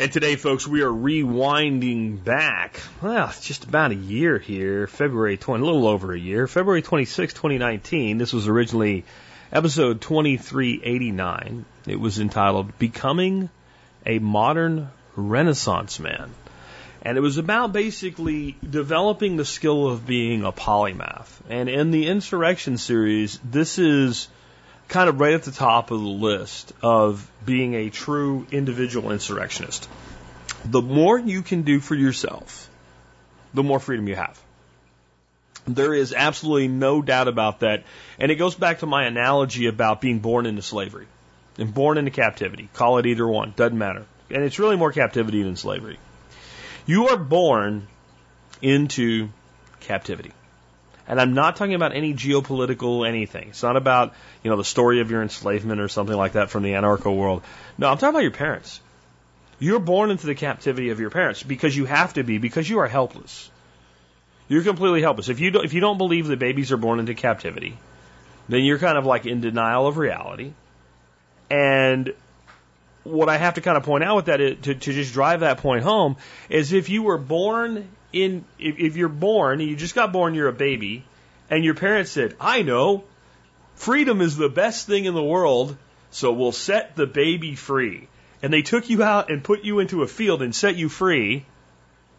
And today, folks, we are rewinding back, well, just about a year here, February 20, a little over a year, February 26, 2019. This was originally episode 2389. It was entitled Becoming a Modern Renaissance Man. And it was about basically developing the skill of being a polymath. And in the Insurrection series, this is kind of right at the top of the list of being a true individual insurrectionist. The more you can do for yourself, the more freedom you have. There is absolutely no doubt about that. And it goes back to my analogy about being born into slavery and born into captivity. Call it either one, doesn't matter. And it's really more captivity than slavery. You are born into captivity. And I'm not talking about any geopolitical anything. It's not about, you know, the story of your enslavement or something like that from the anarcho world. No, I'm talking about your parents. You're born into the captivity of your parents because you have to be, because you are helpless. You're completely helpless. If you don't, if you don't believe that babies are born into captivity, then you're kind of like in denial of reality. And what I have to kind of point out with that is, to, to just drive that point home is if you were born in if, if you're born, and you just got born, you're a baby, and your parents said, "I know, freedom is the best thing in the world, so we'll set the baby free." And they took you out and put you into a field and set you free.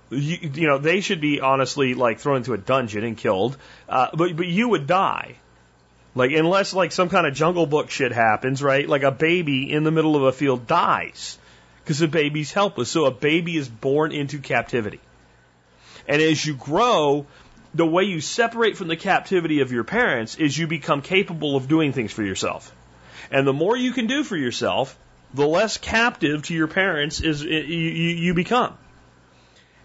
You, you know, they should be honestly like thrown into a dungeon and killed, uh, but but you would die. Like unless like some kind of jungle book shit happens, right? Like a baby in the middle of a field dies because the baby's helpless. So a baby is born into captivity. And as you grow, the way you separate from the captivity of your parents is you become capable of doing things for yourself. And the more you can do for yourself, the less captive to your parents is you, you become.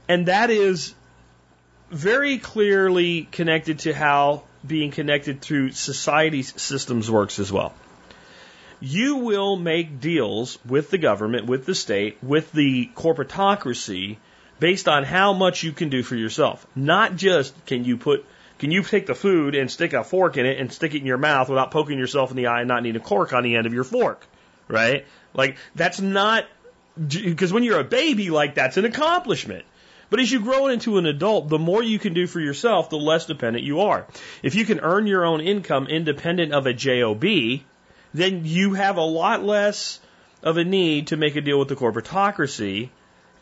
And that is very clearly connected to how being connected through society's systems works as well. You will make deals with the government, with the state, with the corporatocracy based on how much you can do for yourself. Not just can you put can you take the food and stick a fork in it and stick it in your mouth without poking yourself in the eye and not need a cork on the end of your fork, right? Like that's not because when you're a baby, like that's an accomplishment. But as you grow into an adult, the more you can do for yourself, the less dependent you are. If you can earn your own income independent of a job, then you have a lot less of a need to make a deal with the corporatocracy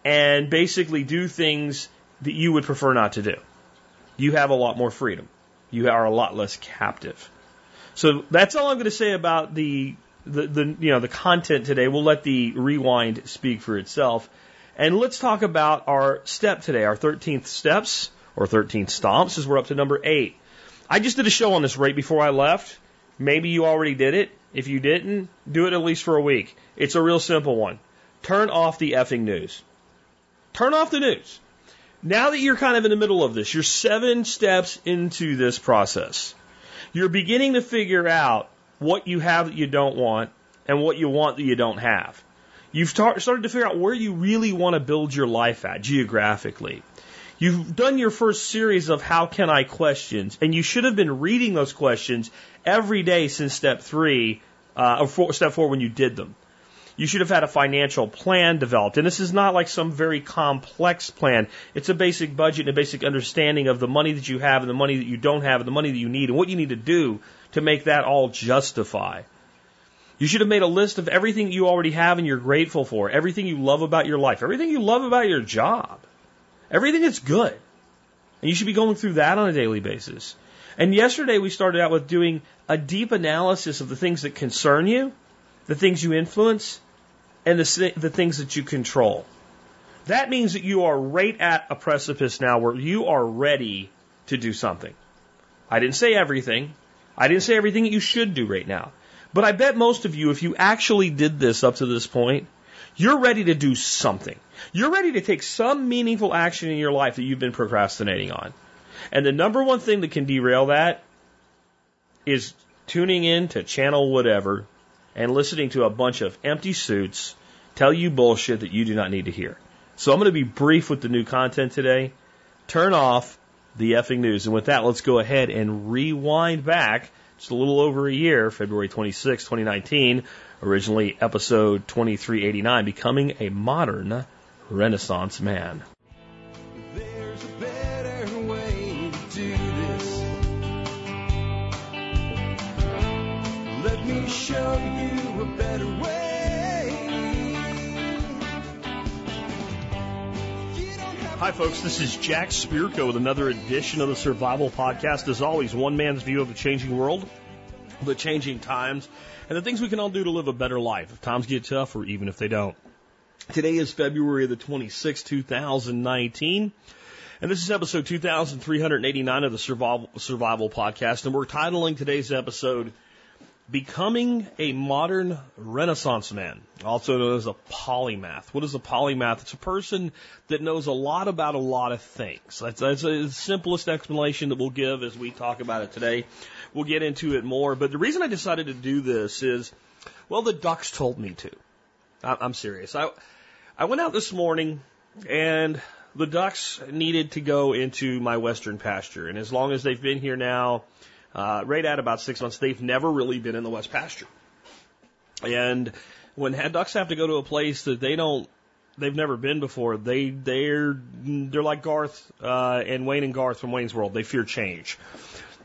and basically do things that you would prefer not to do. You have a lot more freedom. You are a lot less captive. So that's all I'm going to say about the, the, the, you know, the content today. We'll let the rewind speak for itself. And let's talk about our step today, our 13th steps or 13th stomps as we're up to number eight. I just did a show on this right before I left. Maybe you already did it. If you didn't, do it at least for a week. It's a real simple one. Turn off the effing news. Turn off the news. Now that you're kind of in the middle of this, you're seven steps into this process. You're beginning to figure out what you have that you don't want and what you want that you don't have. You've started to figure out where you really want to build your life at geographically. You've done your first series of how can I questions, and you should have been reading those questions every day since step three, uh, or four, step four when you did them. You should have had a financial plan developed. And this is not like some very complex plan. It's a basic budget and a basic understanding of the money that you have and the money that you don't have and the money that you need and what you need to do to make that all justify. You should have made a list of everything you already have and you're grateful for, everything you love about your life, everything you love about your job, everything that's good. And you should be going through that on a daily basis. And yesterday we started out with doing a deep analysis of the things that concern you the things you influence, and the, the things that you control. That means that you are right at a precipice now where you are ready to do something. I didn't say everything. I didn't say everything that you should do right now. But I bet most of you, if you actually did this up to this point, you're ready to do something. You're ready to take some meaningful action in your life that you've been procrastinating on. And the number one thing that can derail that is tuning in to channel whatever and listening to a bunch of empty suits tell you bullshit that you do not need to hear. So I'm going to be brief with the new content today. Turn off the effing news. And with that, let's go ahead and rewind back just a little over a year, February 26, 2019, originally episode 2389, Becoming a Modern Renaissance Man. Show you a better way. Hi, folks. This is Jack Spirko with another edition of the Survival Podcast. As always, one man's view of the changing world, the changing times, and the things we can all do to live a better life if times get tough or even if they don't. Today is February the 26th, 2019. And this is episode 2389 of the Survival, Survival Podcast. And we're titling today's episode Becoming a modern Renaissance man, also known as a polymath. What is a polymath? It's a person that knows a lot about a lot of things. That's, that's the simplest explanation that we'll give as we talk about it today. We'll get into it more. But the reason I decided to do this is, well, the ducks told me to. I'm serious. I, I went out this morning and the ducks needed to go into my western pasture. And as long as they've been here now, uh, right at about six months, they've never really been in the West pasture. And when ducks have to go to a place that they don't, they've never been before, they they're they're like Garth uh, and Wayne and Garth from Wayne's World. They fear change.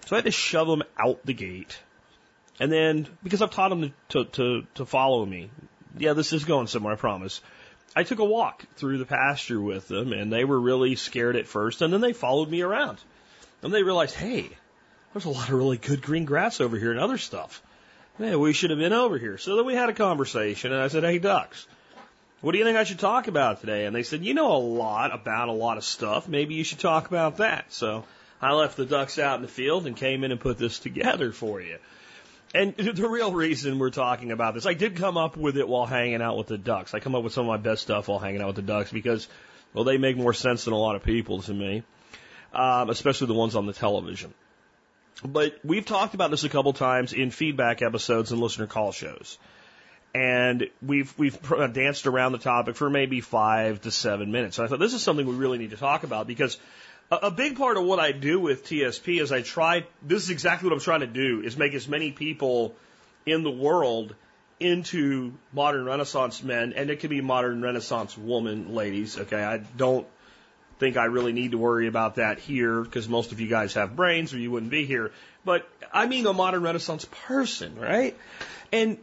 So I had to shove them out the gate, and then because I've taught them to to to follow me. Yeah, this is going somewhere. I promise. I took a walk through the pasture with them, and they were really scared at first, and then they followed me around, and they realized, hey, there's a lot of really good green grass over here and other stuff. Man, we should have been over here. So then we had a conversation, and I said, Hey, ducks, what do you think I should talk about today? And they said, You know a lot about a lot of stuff. Maybe you should talk about that. So I left the ducks out in the field and came in and put this together for you. And the real reason we're talking about this, I did come up with it while hanging out with the ducks. I come up with some of my best stuff while hanging out with the ducks because, well, they make more sense than a lot of people to me, um, especially the ones on the television. But we've talked about this a couple times in feedback episodes and listener call shows. And we've we've uh, danced around the topic for maybe five to seven minutes. So I thought this is something we really need to talk about because a, a big part of what I do with TSP is I try. This is exactly what I'm trying to do: is make as many people in the world into modern Renaissance men, and it can be modern Renaissance woman, ladies. Okay, I don't think I really need to worry about that here because most of you guys have brains or you wouldn't be here. But I mean a modern Renaissance person, right? And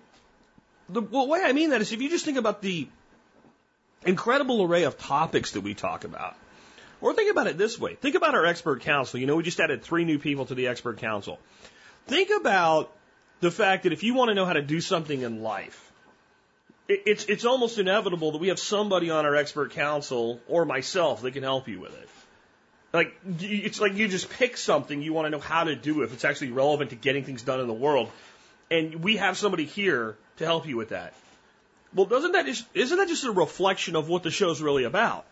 the well, way I mean that is if you just think about the incredible array of topics that we talk about. Or think about it this way. Think about our expert council. You know, we just added three new people to the expert council. Think about the fact that if you want to know how to do something in life, it's it's almost inevitable that we have somebody on our expert council or myself that can help you with it. Like it's like you just pick something you want to know how to do if it's actually relevant to getting things done in the world, and we have somebody here to help you with that. Well, doesn't that just isn't that just a reflection of what the show's really about?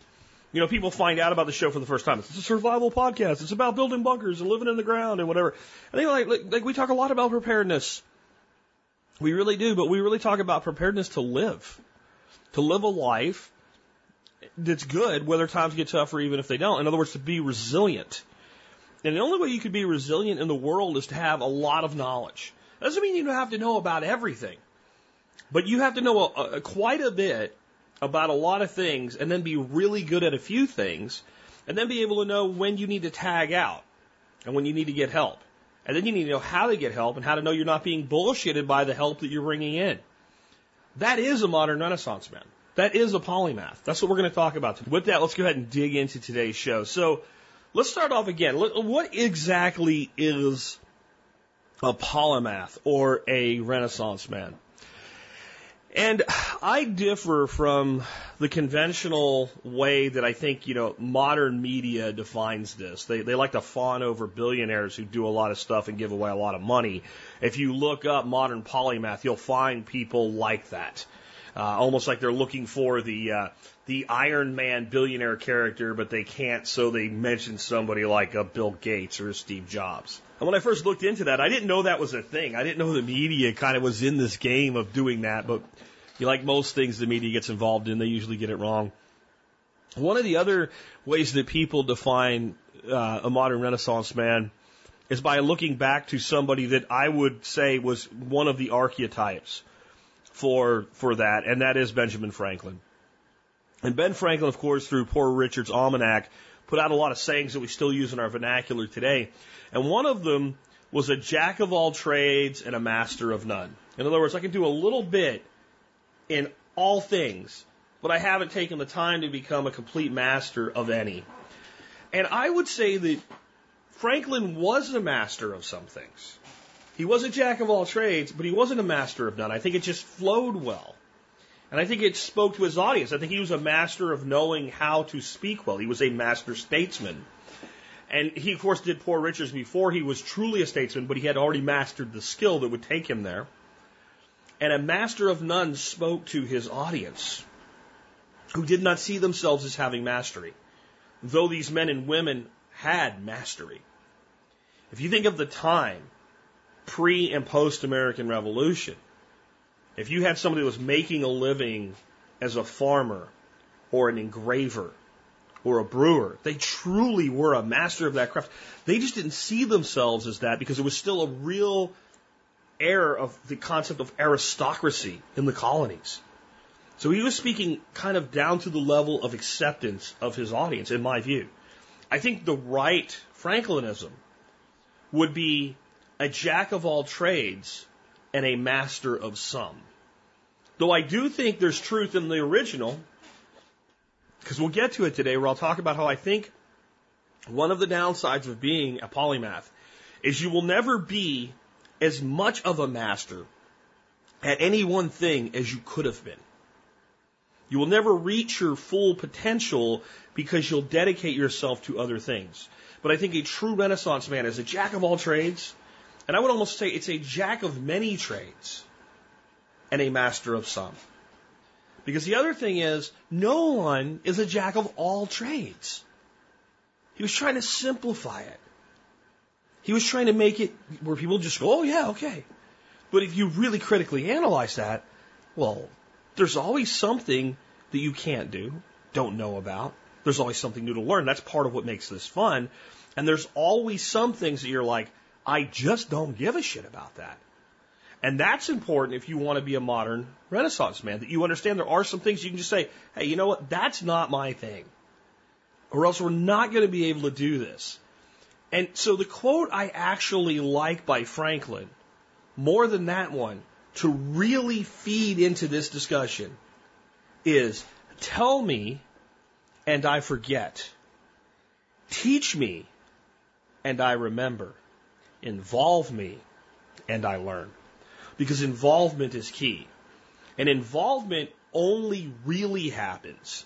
You know, people find out about the show for the first time. It's a survival podcast. It's about building bunkers and living in the ground and whatever. I think like, like, like we talk a lot about preparedness we really do, but we really talk about preparedness to live, to live a life that's good, whether times get tough or even if they don't. In other words, to be resilient. And the only way you can be resilient in the world is to have a lot of knowledge. That doesn't mean you don't have to know about everything, but you have to know a, a, quite a bit about a lot of things and then be really good at a few things and then be able to know when you need to tag out and when you need to get help. And then you need to know how to get help and how to know you're not being bullshitted by the help that you're bringing in. That is a modern Renaissance man. That is a polymath. That's what we're going to talk about. Today. With that, let's go ahead and dig into today's show. So let's start off again. What exactly is a polymath or a Renaissance man? And I differ from the conventional way that I think, you know, modern media defines this. They, they like to fawn over billionaires who do a lot of stuff and give away a lot of money. If you look up modern polymath, you'll find people like that. Uh, almost like they're looking for the uh, the Iron Man billionaire character, but they can't, so they mention somebody like a Bill Gates or a Steve Jobs. And when I first looked into that, I didn't know that was a thing. I didn't know the media kind of was in this game of doing that, but you like most things the media gets involved in, they usually get it wrong. One of the other ways that people define uh, a modern Renaissance man is by looking back to somebody that I would say was one of the archetypes for for that, and that is Benjamin Franklin. And Ben Franklin, of course, through Poor Richard's Almanac, put out a lot of sayings that we still use in our vernacular today. And one of them was a jack of all trades and a master of none. In other words, I can do a little bit in all things, but I haven't taken the time to become a complete master of any. And I would say that Franklin was a master of some things. He was a jack of all trades, but he wasn't a master of none. I think it just flowed well. And I think it spoke to his audience. I think he was a master of knowing how to speak well. He was a master statesman. And he, of course, did Poor Richards before he was truly a statesman, but he had already mastered the skill that would take him there. And a master of none spoke to his audience, who did not see themselves as having mastery, though these men and women had mastery. If you think of the time pre and post American Revolution, if you had somebody who was making a living as a farmer or an engraver or a brewer, they truly were a master of that craft. They just didn't see themselves as that because it was still a real air of the concept of aristocracy in the colonies. So he was speaking kind of down to the level of acceptance of his audience, in my view. I think the right Franklinism would be a jack of all trades and a master of some. Though I do think there's truth in the original, because we'll get to it today where I'll talk about how I think one of the downsides of being a polymath is you will never be as much of a master at any one thing as you could have been. You will never reach your full potential because you'll dedicate yourself to other things. But I think a true Renaissance man is a jack of all trades and I would almost say it's a jack of many trades and a master of some. Because the other thing is, no one is a jack of all trades. He was trying to simplify it. He was trying to make it where people just go, oh yeah, okay. But if you really critically analyze that, well, there's always something that you can't do, don't know about. There's always something new to learn. That's part of what makes this fun. And there's always some things that you're like, I just don't give a shit about that. And that's important if you want to be a modern Renaissance man, that you understand there are some things you can just say, hey, you know what? That's not my thing. Or else we're not going to be able to do this. And so the quote I actually like by Franklin, more than that one, to really feed into this discussion is tell me and I forget. Teach me and I remember. Involve me and I learn. Because involvement is key. And involvement only really happens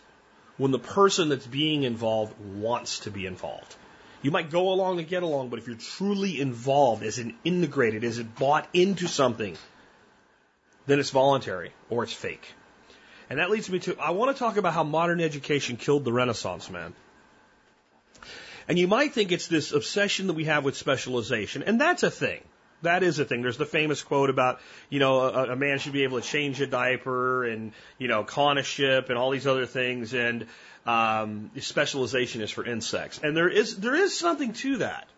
when the person that's being involved wants to be involved. You might go along to get along, but if you're truly involved, as in integrated, as it bought into something, then it's voluntary or it's fake. And that leads me to I want to talk about how modern education killed the Renaissance man. And you might think it's this obsession that we have with specialization, and that's a thing. That is a thing. There's the famous quote about, you know, a, a man should be able to change a diaper and, you know, con a ship and all these other things, and um, specialization is for insects. And there is there is something to that,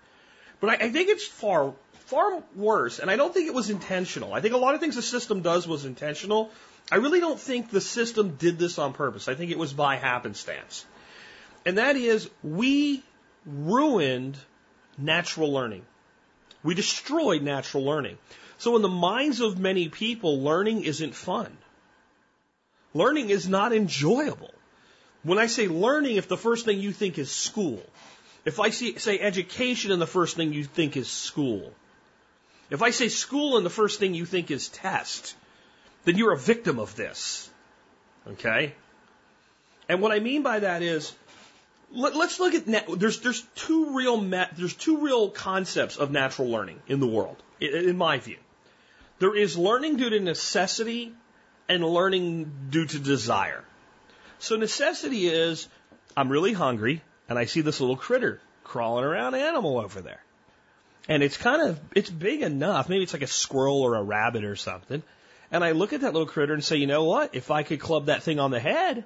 but I, I think it's far far worse, and I don't think it was intentional. I think a lot of things the system does was intentional. I really don't think the system did this on purpose. I think it was by happenstance. And that is, we ruined natural learning. We destroyed natural learning. So in the minds of many people, learning isn't fun. Learning is not enjoyable. When I say learning, if the first thing you think is school, if I say education and the first thing you think is school, if I say school and the first thing you think is test, then you're a victim of this. Okay? And what I mean by that is let, us look at there's there's two real there's two real concepts of natural learning in the world, in, in my view. There is learning due to necessity, and learning due to desire. So necessity is I'm really hungry and I see this little critter crawling around animal over there. And it's kind of, it's big enough. Maybe it's like a squirrel or a rabbit or something. And I look at that little critter and say, you know what? If I could club that thing on the head,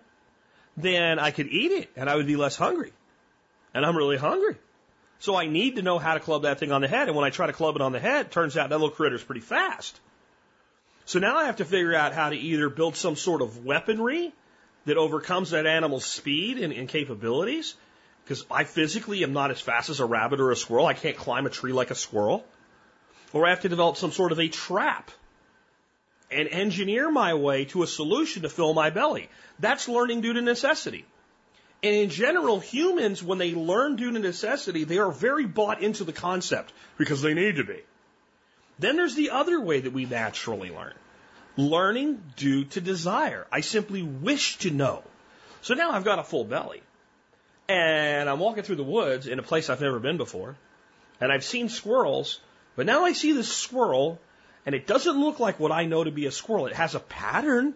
then I could eat it and I would be less hungry. And I'm really hungry. So I need to know how to club that thing on the head. And when I try to club it on the head, it turns out that little critter's pretty fast. So now I have to figure out how to either build some sort of weaponry that overcomes that animal's speed and, and capabilities, because I physically am not as fast as a rabbit or a squirrel. I can't climb a tree like a squirrel. Or I have to develop some sort of a trap and engineer my way to a solution to fill my belly. That's learning due to necessity. And in general, humans, when they learn due to necessity, they are very bought into the concept because they need to be. Then there's the other way that we naturally learn. Learning due to desire. I simply wish to know. So now I've got a full belly. And I'm walking through the woods in a place I've never been before. And I've seen squirrels, but now I see this squirrel and it doesn't look like what I know to be a squirrel. It has a pattern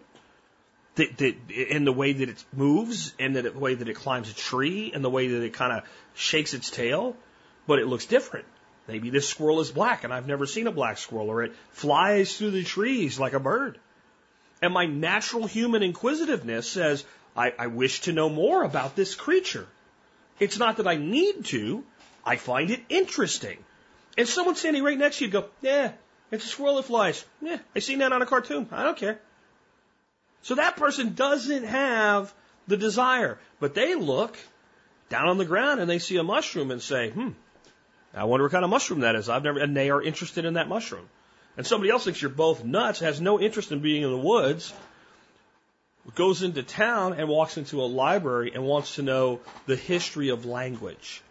that, that in the way that it moves and the way that it climbs a tree and the way that it kind of shakes its tail, but it looks different. Maybe this squirrel is black and I've never seen a black squirrel or it flies through the trees like a bird. And my natural human inquisitiveness says, I, I wish to know more about this creature. It's not that I need to, I find it interesting. And someone standing right next to you go, yeah, it's a squirrel that flies. Yeah, I seen that on a cartoon. I don't care. So that person doesn't have the desire, but they look down on the ground and they see a mushroom and say, hmm, I wonder what kind of mushroom that is. I've never, and they are interested in that mushroom. And somebody else thinks you're both nuts, has no interest in being in the woods, goes into town and walks into a library and wants to know the history of language.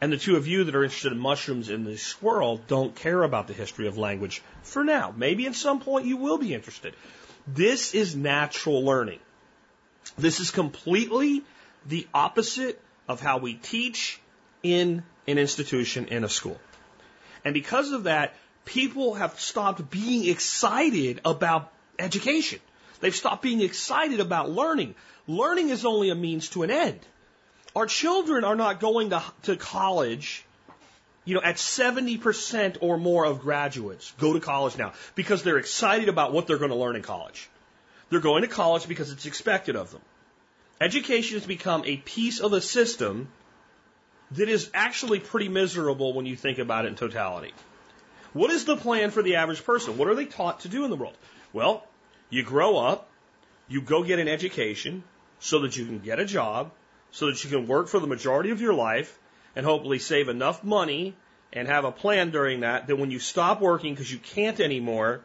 And the two of you that are interested in mushrooms and the squirrel don't care about the history of language for now. Maybe at some point you will be interested. This is natural learning. This is completely the opposite of how we teach in an institution in a school. And because of that, people have stopped being excited about education. They've stopped being excited about learning. Learning is only a means to an end. Our children are not going to, to college, you know, at 70% or more of graduates go to college now because they're excited about what they're going to learn in college. They're going to college because it's expected of them. Education has become a piece of a system that is actually pretty miserable when you think about it in totality. What is the plan for the average person? What are they taught to do in the world? Well, you grow up, you go get an education so that you can get a job, so that you can work for the majority of your life and hopefully save enough money and have a plan during that that when you stop working because you can't anymore,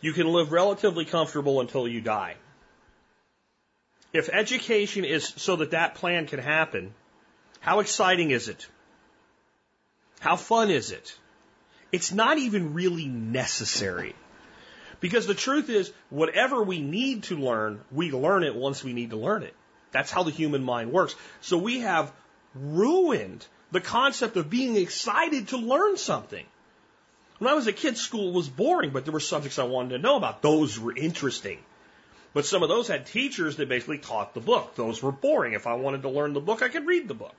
you can live relatively comfortable until you die. If education is so that that plan can happen, how exciting is it? How fun is it? It's not even really necessary. Because the truth is, whatever we need to learn, we learn it once we need to learn it. That's how the human mind works. So we have ruined the concept of being excited to learn something. When I was a kid, school was boring, but there were subjects I wanted to know about. Those were interesting. But some of those had teachers that basically taught the book. Those were boring. If I wanted to learn the book, I could read the book.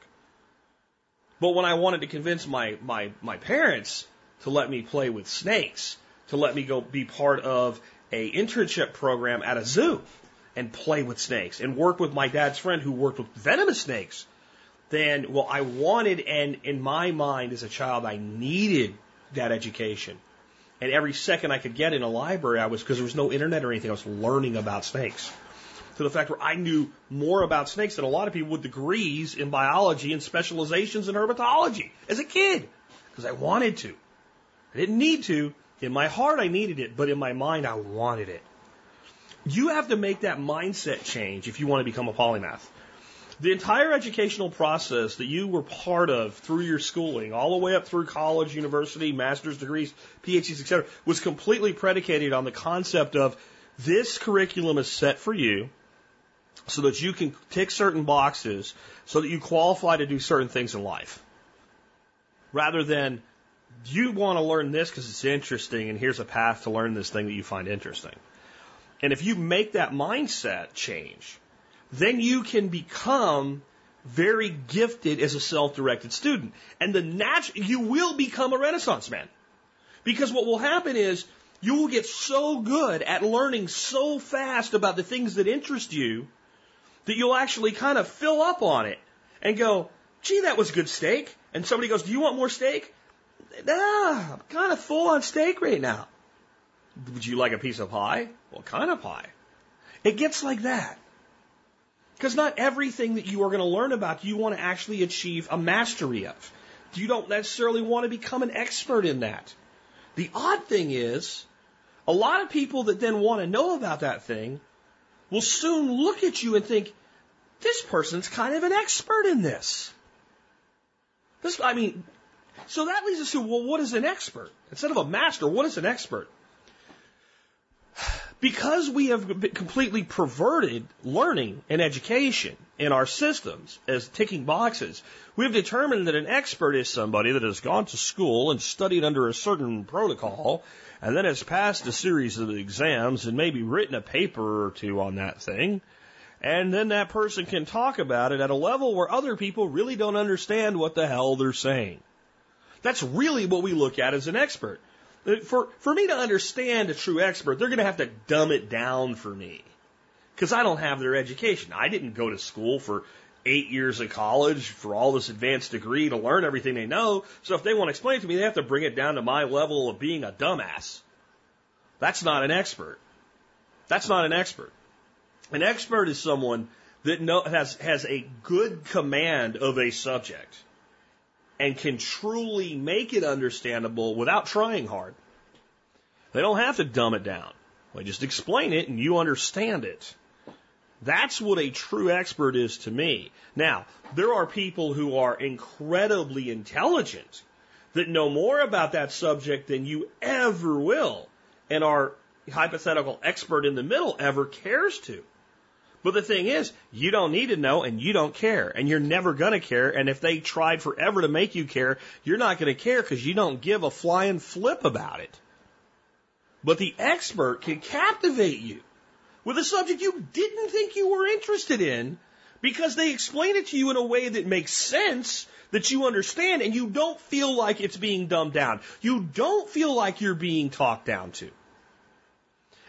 But when I wanted to convince my, my, my parents to let me play with snakes, to let me go be part of a internship program at a zoo and play with snakes and work with my dad's friend who worked with venomous snakes, then, well, I wanted, and in my mind as a child, I needed that education. And every second I could get in a library, I was, because there was no internet or anything, I was learning about snakes to the fact where I knew more about snakes than a lot of people with degrees in biology and specializations in herpetology as a kid because I wanted to. I didn't need to. In my heart, I needed it, but in my mind, I wanted it. You have to make that mindset change if you want to become a polymath. The entire educational process that you were part of through your schooling, all the way up through college, university, master's degrees, PhDs, etc., was completely predicated on the concept of this curriculum is set for you so that you can tick certain boxes so that you qualify to do certain things in life. Rather than you want to learn this because it's interesting and here's a path to learn this thing that you find interesting. And if you make that mindset change, then you can become very gifted as a self-directed student. And the nat- you will become a renaissance man. Because what will happen is you will get so good at learning so fast about the things that interest you that you'll actually kind of fill up on it and go, gee, that was good steak. And somebody goes, do you want more steak? Nah, I'm kind of full on steak right now. Would you like a piece of pie? What kind of pie? It gets like that. Because not everything that you are going to learn about you want to actually achieve a mastery of. You don't necessarily want to become an expert in that. The odd thing is, a lot of people that then want to know about that thing will soon look at you and think, this person's kind of an expert in this. This, I mean, so that leads us to, well, what is an expert? Instead of a master, what is an expert? Because we have completely perverted learning and education in our systems as ticking boxes, we've determined that an expert is somebody that has gone to school and studied under a certain protocol and then has passed a series of exams and maybe written a paper or two on that thing. And then that person can talk about it at a level where other people really don't understand what the hell they're saying. That's really what we look at as an expert. For, for me to understand a true expert, they're going to have to dumb it down for me. Because I don't have their education. I didn't go to school for eight years of college for all this advanced degree to learn everything they know. So if they want to explain it to me, they have to bring it down to my level of being a dumbass. That's not an expert. That's not an expert. An expert is someone that know, has, has a good command of a subject and can truly make it understandable without trying hard. They don't have to dumb it down. They just explain it and you understand it. That's what a true expert is to me. Now, there are people who are incredibly intelligent that know more about that subject than you ever will and our hypothetical expert in the middle ever cares to. But the thing is, you don't need to know and you don't care and you're never going to care. And if they tried forever to make you care, you're not going to care because you don't give a flying flip about it. But the expert can captivate you with a subject you didn't think you were interested in because they explain it to you in a way that makes sense that you understand and you don't feel like it's being dumbed down. You don't feel like you're being talked down to.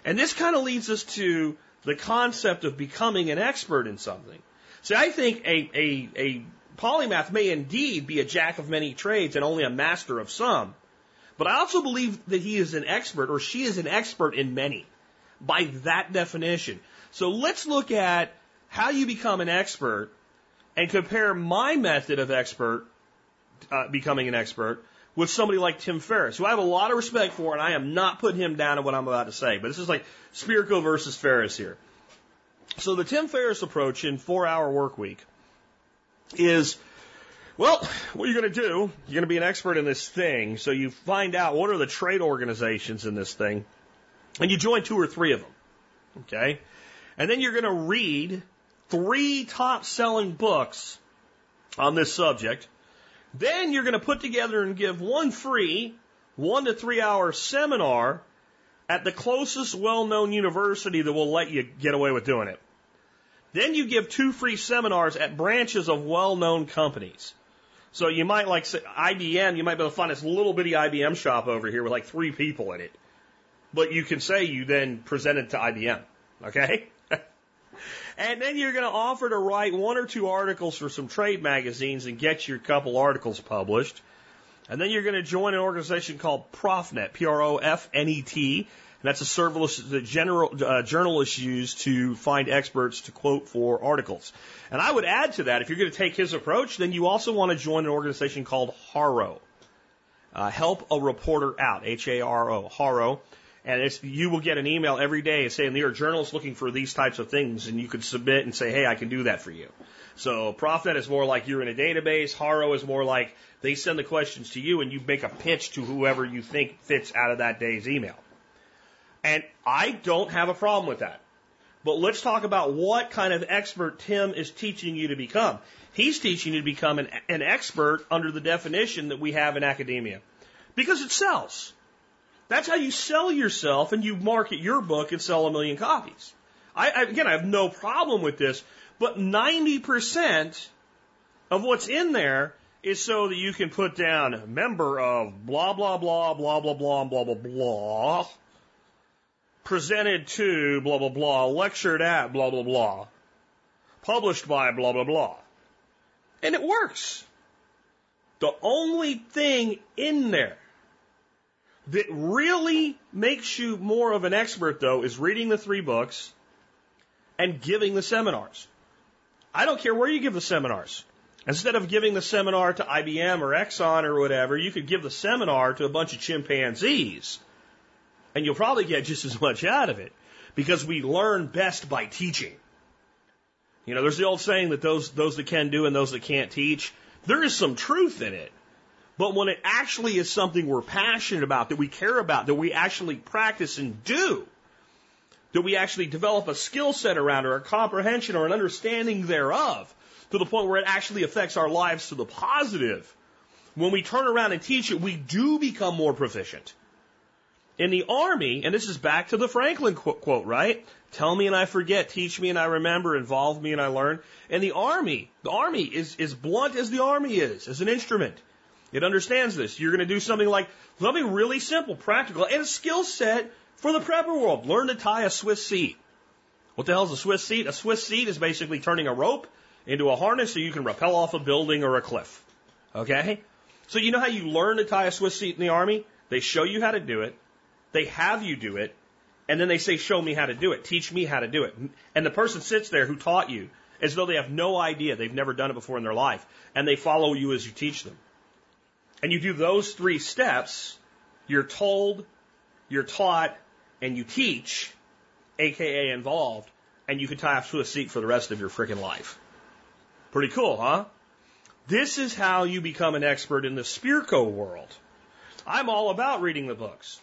And this kind of leads us to the concept of becoming an expert in something. See, I think a, a, a polymath may indeed be a jack of many trades and only a master of some. But I also believe that he is an expert or she is an expert in many by that definition. So let's look at how you become an expert and compare my method of expert, uh, becoming an expert, with somebody like Tim Ferriss, who I have a lot of respect for, and I am not putting him down in what I'm about to say. But this is like Spirko versus Ferriss here. So the Tim Ferriss approach in four hour work week is, well, what are you going to do? You're going to be an expert in this thing. So you find out what are the trade organizations in this thing, and you join two or three of them. Okay? And then you're going to read three top selling books on this subject then you're going to put together and give one free one to three hour seminar at the closest well known university that will let you get away with doing it. Then you give two free seminars at branches of well known companies. So you might like say IBM, you might be able to find this little bitty IBM shop over here with like three people in it. But you can say you then presented to IBM. Okay? And then you're going to offer to write one or two articles for some trade magazines and get your couple articles published. And then you're going to join an organization called Profnet, P-R-O-F-N-E-T. And that's a service that general, uh, journalists use to find experts to quote for articles. And I would add to that, if you're going to take his approach, then you also want to join an organization called HARO. Uh, help a reporter out, H-A-R-O, HARO. And it's, you will get an email every day saying there are journalists looking for these types of things, and you could submit and say, hey, I can do that for you. So Profnet is more like you're in a database. Haro is more like they send the questions to you, and you make a pitch to whoever you think fits out of that day's email. And I don't have a problem with that. But let's talk about what kind of expert Tim is teaching you to become. He's teaching you to become an, an expert under the definition that we have in academia. Because it sells. That's how you sell yourself and you market your book and sell a million copies. I, I, again, I have no problem with this, but 90% of what's in there is so that you can put down member of blah, blah, blah, blah, blah, blah, blah, blah, blah, presented to blah, blah, blah, lectured at blah, blah, blah, published by blah, blah, blah. And it works. The only thing in there that really makes you more of an expert, though, is reading the three books and giving the seminars. I don't care where you give the seminars. Instead of giving the seminar to IBM or Exxon or whatever, you could give the seminar to a bunch of chimpanzees. And you'll probably get just as much out of it because we learn best by teaching. You know, there's the old saying that those, those that can do and those that can't teach. There is some truth in it. But when it actually is something we're passionate about, that we care about, that we actually practice and do, that we actually develop a skill set around or a comprehension or an understanding thereof to the point where it actually affects our lives to the positive, when we turn around and teach it, we do become more proficient. In the army, and this is back to the Franklin quote, right? Tell me and I forget, teach me and I remember, involve me and I learn. In the army, the army is as blunt as the army is, as an instrument. It understands this. You're going to do something like something really simple, practical, and a skill set for the prepper world. Learn to tie a Swiss seat. What the hell is a Swiss seat? A Swiss seat is basically turning a rope into a harness so you can rappel off a building or a cliff. Okay? So you know how you learn to tie a Swiss seat in the army? They show you how to do it. They have you do it. And then they say, show me how to do it. Teach me how to do it. And the person sits there who taught you as though they have no idea. They've never done it before in their life. And they follow you as you teach them and you do those three steps, you're told, you're taught, and you teach, aka involved, and you can tie up to a seat for the rest of your freaking life. Pretty cool, huh? This is how you become an expert in the Spirko world. I'm all about reading the books.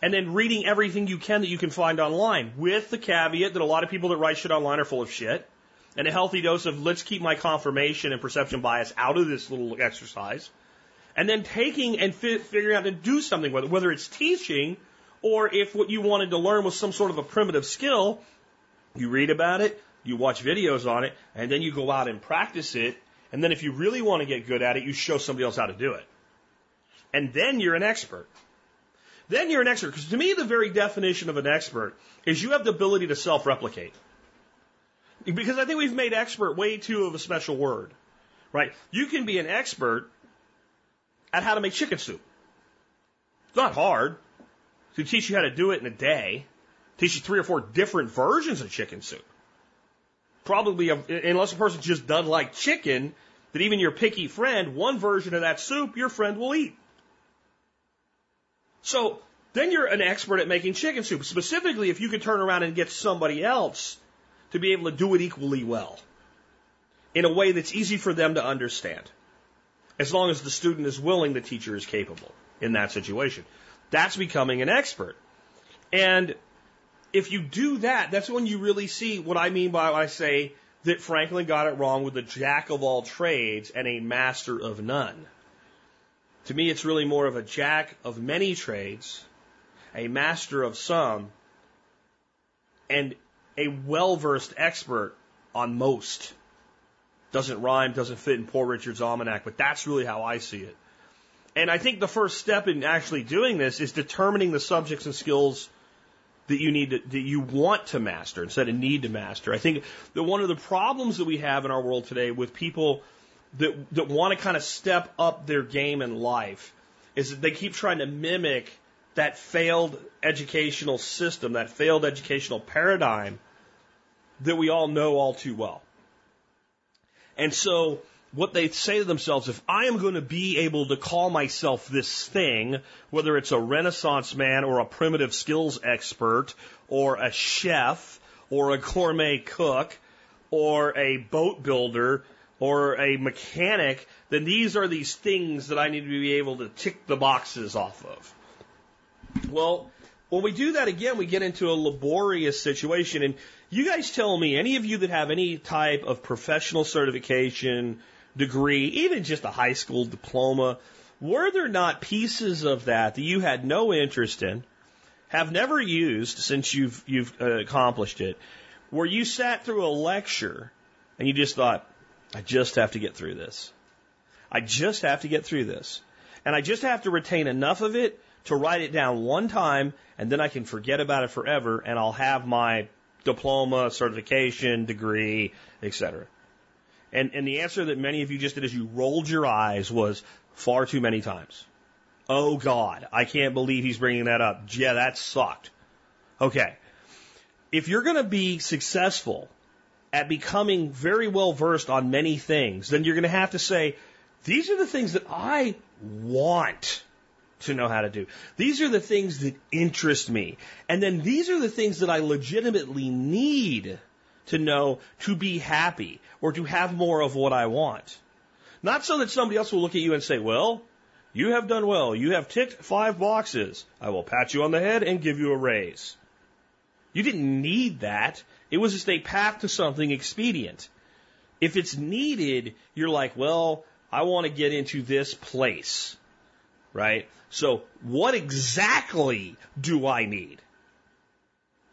And then reading everything you can that you can find online, with the caveat that a lot of people that write shit online are full of shit, and a healthy dose of let's keep my confirmation and perception bias out of this little exercise and then taking and fi- figuring out to do something with it, whether it's teaching or if what you wanted to learn was some sort of a primitive skill, you read about it, you watch videos on it, and then you go out and practice it. And then if you really want to get good at it, you show somebody else how to do it. And then you're an expert. Then you're an expert. Because to me, the very definition of an expert is you have the ability to self replicate. Because I think we've made expert way too of a special word. Right? You can be an expert at how to make chicken soup. It's not hard. To teach you how to do it in a day, teach you three or four different versions of chicken soup. Probably, unless a person just doesn't like chicken, that even your picky friend, one version of that soup your friend will eat. So then you're an expert at making chicken soup. Specifically, if you could turn around and get somebody else to be able to do it equally well in a way that's easy for them to understand. As long as the student is willing, the teacher is capable in that situation. That's becoming an expert. And if you do that, that's when you really see what I mean by I say that Franklin got it wrong with a jack of all trades and a master of none. To me, it's really more of a jack of many trades, a master of some, and a well versed expert on most. Doesn't rhyme, doesn't fit in Poor Richard's Almanac, but that's really how I see it. And I think the first step in actually doing this is determining the subjects and skills that you need to, that you want to master instead of need to master. I think that one of the problems that we have in our world today with people that that want to kind of step up their game in life is that they keep trying to mimic that failed educational system, that failed educational paradigm that we all know all too well. And so what they say to themselves, if I am going to be able to call myself this thing, whether it's a renaissance man or a primitive skills expert or a chef or a gourmet cook or a boat builder or a mechanic, then these are these things that I need to be able to tick the boxes off of. Well, when we do that again, we get into a laborious situation. And you guys tell me, any of you that have any type of professional certification, degree, even just a high school diploma, were there not pieces of that that you had no interest in, have never used since you've you've uh, accomplished it, where you sat through a lecture and you just thought, I just have to get through this. I just have to get through this. And I just have to retain enough of it to write it down one time and then I can forget about it forever and I'll have my diploma, certification, degree, etc. And, and the answer that many of you just did as you rolled your eyes was far too many times. Oh God, I can't believe he's bringing that up. Yeah, that sucked. Okay. If you're going to be successful at becoming very well versed on many things, then you're going to have to say, these are the things that I want to know how to do. These are the things that interest me. And then these are the things that I legitimately need to know to be happy or to have more of what I want. Not so that somebody else will look at you and say, well, you have done well. You have ticked five boxes. I will pat you on the head and give you a raise. You didn't need that. It was just a path to something expedient. If it's needed, you're like, well, I want to get into this place. Right? So what exactly do I need?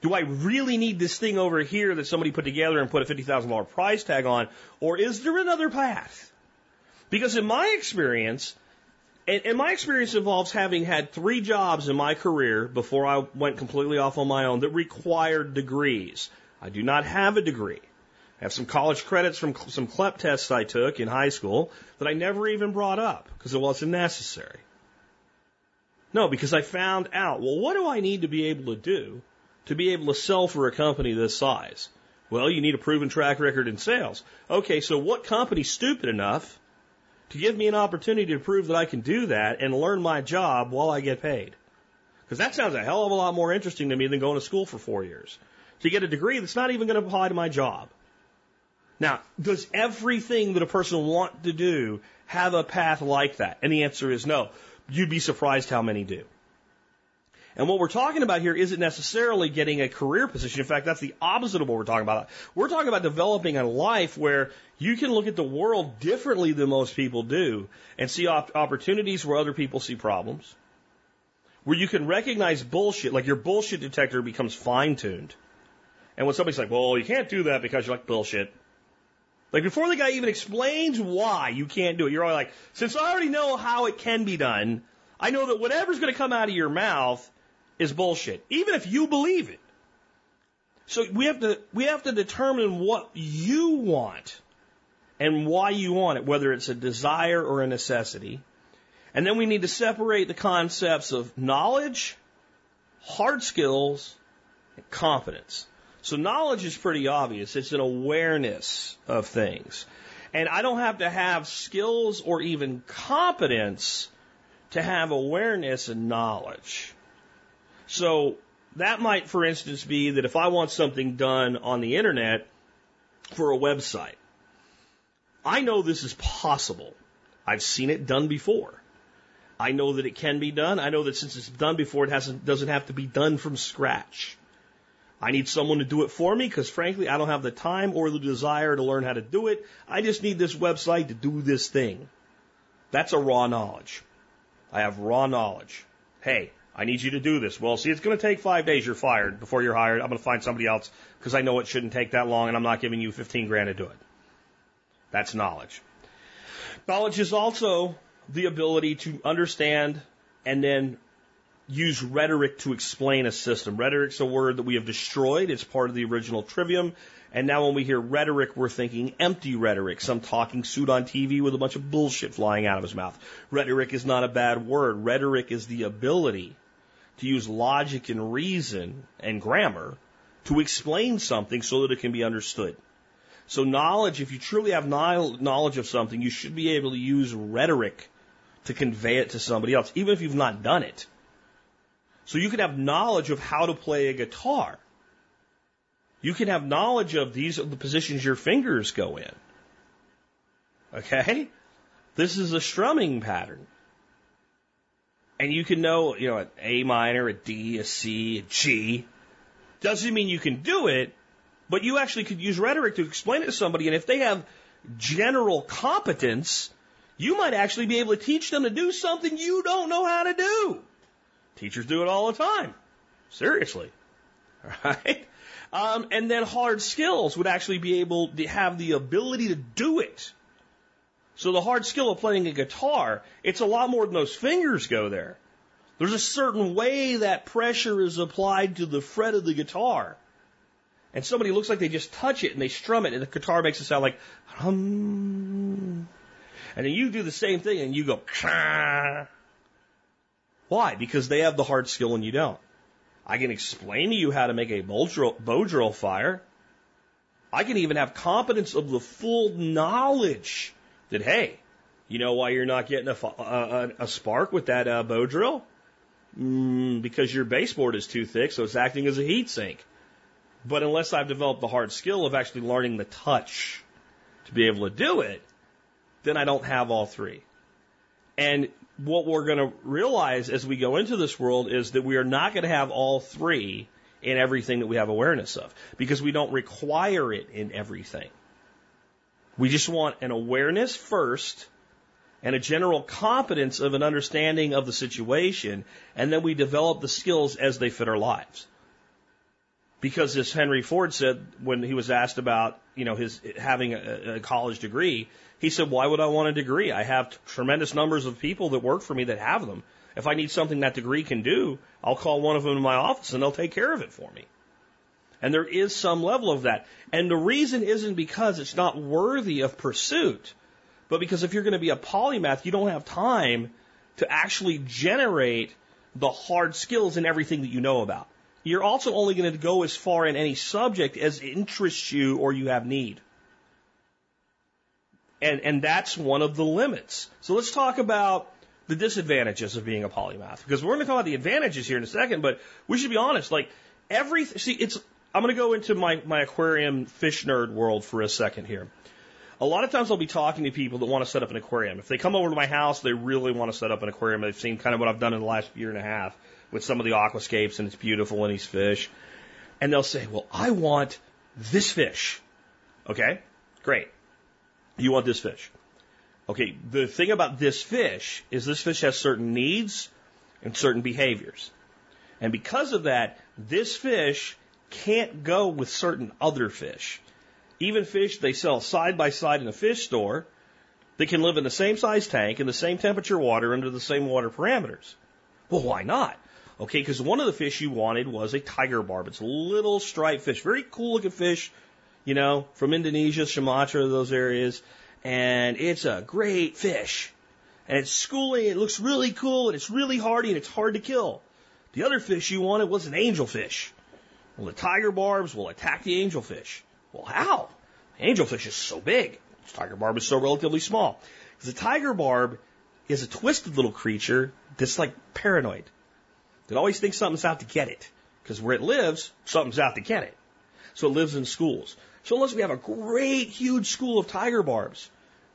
Do I really need this thing over here that somebody put together and put a $50,000 price tag on? Or is there another path? Because in my experience, and, and, my experience involves having had three jobs in my career before I went completely off on my own that required degrees. I do not have a degree. I have some college credits from some CLEP tests I took in high school that I never even brought up because it wasn't necessary. No, because I found out, well, what do I need to be able to do to be able to sell for a company this size? Well, you need a proven track record in sales. Okay, so what company's stupid enough to give me an opportunity to prove that I can do that and learn my job while I get paid? Because that sounds a hell of a lot more interesting to me than going to school for four years. To get a degree that's not even going to apply to my job. Now, does everything that a person wants to do have a path like that? And the answer is no. You'd be surprised how many do. And what we're talking about here isn't necessarily getting a career position. In fact, that's the opposite of what we're talking about. We're talking about developing a life where you can look at the world differently than most people do and see op- opportunities where other people see problems. Where you can recognize bullshit, like your bullshit detector becomes fine tuned. And when somebody's like, well, you can't do that because you're like bullshit. Like before the guy even explains why you can't do it, you're all like, since I already know how it can be done, I know that whatever's going to come out of your mouth is bullshit, even if you believe it. So we have to we have to determine what you want and why you want it, whether it's a desire or a necessity. And then we need to separate the concepts of knowledge, hard skills, and competence. So knowledge is pretty obvious. It's an awareness of things. And I don't have to have skills or even competence to have awareness and knowledge. So that might, for instance, be that if I want something done on the internet for a website, I know this is possible. I've seen it done before. I know that it can be done. I know that since it's done before, it hasn't, doesn't have to be done from scratch. I need someone to do it for me because frankly, I don't have the time or the desire to learn how to do it. I just need this website to do this thing. That's a raw knowledge. I have raw knowledge. Hey, I need you to do this. Well, see, it's going to take five days. You're fired before you're hired. I'm going to find somebody else because I know it shouldn't take that long and I'm not giving you 15 grand to do it. That's knowledge. Knowledge is also the ability to understand and then use rhetoric to explain a system. Rhetoric's a word that we have destroyed. It's part of the original trivium. And now when we hear rhetoric, we're thinking empty rhetoric, some talking suit on TV with a bunch of bullshit flying out of his mouth. Rhetoric is not a bad word. Rhetoric is the ability to use logic and reason and grammar to explain something so that it can be understood. So knowledge, if you truly have knowledge of something, you should be able to use rhetoric to convey it to somebody else, even if you've not done it. So you can have knowledge of how to play a guitar. You can have knowledge of these are the positions your fingers go in. Okay? This is a strumming pattern. And you can know, you know, an A minor, a D, a C, a G. Doesn't mean you can do it, but you actually could use rhetoric to explain it to somebody. And if they have general competence, You might actually be able to teach them to do something you don't know how to do. Teachers do it all the time. Seriously. Right? Um, and then hard skills would actually be able to have the ability to do it. So the hard skill of playing a guitar, it's a lot more than those fingers go there. There's a certain way that pressure is applied to the fret of the guitar. And somebody looks like they just touch it and they strum it and the guitar makes it sound like hum. And then you do the same thing and you go, Kah. Why? Because they have the hard skill and you don't. I can explain to you how to make a bow drill, bow drill fire. I can even have competence of the full knowledge that, hey, you know why you're not getting a, a, a spark with that uh, bow drill? Mm, because your baseboard is too thick, so it's acting as a heat sink. But unless I've developed the hard skill of actually learning the touch to be able to do it, then I don't have all three. And what we're going to realize as we go into this world is that we are not going to have all three in everything that we have awareness of because we don't require it in everything. We just want an awareness first and a general competence of an understanding of the situation, and then we develop the skills as they fit our lives. Because as Henry Ford said when he was asked about, you know, his having a, a college degree, he said, why would I want a degree? I have tremendous numbers of people that work for me that have them. If I need something that degree can do, I'll call one of them in my office and they'll take care of it for me. And there is some level of that. And the reason isn't because it's not worthy of pursuit, but because if you're going to be a polymath, you don't have time to actually generate the hard skills in everything that you know about. You're also only going to go as far in any subject as interests you or you have need. And, and that's one of the limits. So let's talk about the disadvantages of being a polymath because we're going to talk about the advantages here in a second, but we should be honest. Like every, see, it's, I'm going to go into my, my aquarium fish nerd world for a second here. A lot of times I'll be talking to people that want to set up an aquarium. If they come over to my house, they really want to set up an aquarium. They've seen kind of what I've done in the last year and a half with some of the aquascapes and it's beautiful and these fish. And they'll say, well, I want this fish. Okay, great. You want this fish. Okay, the thing about this fish is this fish has certain needs and certain behaviors. And because of that, this fish can't go with certain other fish. Even fish they sell side by side in a fish store, they can live in the same size tank in the same temperature water under the same water parameters. Well, why not? Okay, because one of the fish you wanted was a tiger barb. It's a little striped fish, very cool looking fish, you know, from Indonesia, Sumatra, those areas. And it's a great fish. And it's schooling, it looks really cool, and it's really hardy, and it's hard to kill. The other fish you wanted was an angelfish. Well, the tiger barbs will attack the angelfish. Well, how? Angelfish is so big. The tiger barb is so relatively small. Because the tiger barb is a twisted little creature that's like paranoid. That always thinks something's out to get it. Because where it lives, something's out to get it. So it lives in schools. So unless we have a great, huge school of tiger barbs,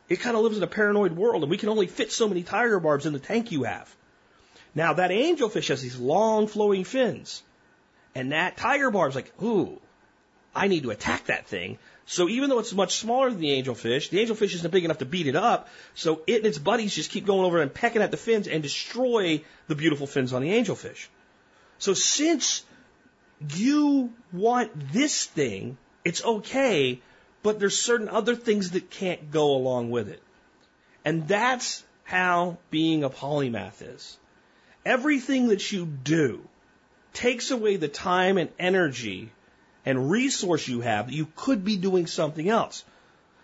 it kind of lives in a paranoid world, and we can only fit so many tiger barbs in the tank you have. Now that angelfish has these long flowing fins, and that tiger barb's like, ooh, I need to attack that thing. So even though it's much smaller than the angelfish, the angelfish isn't big enough to beat it up. So it and its buddies just keep going over and pecking at the fins and destroy the beautiful fins on the angelfish. So since you want this thing, it's okay, but there's certain other things that can't go along with it. And that's how being a polymath is. Everything that you do takes away the time and energy and resource you have you could be doing something else.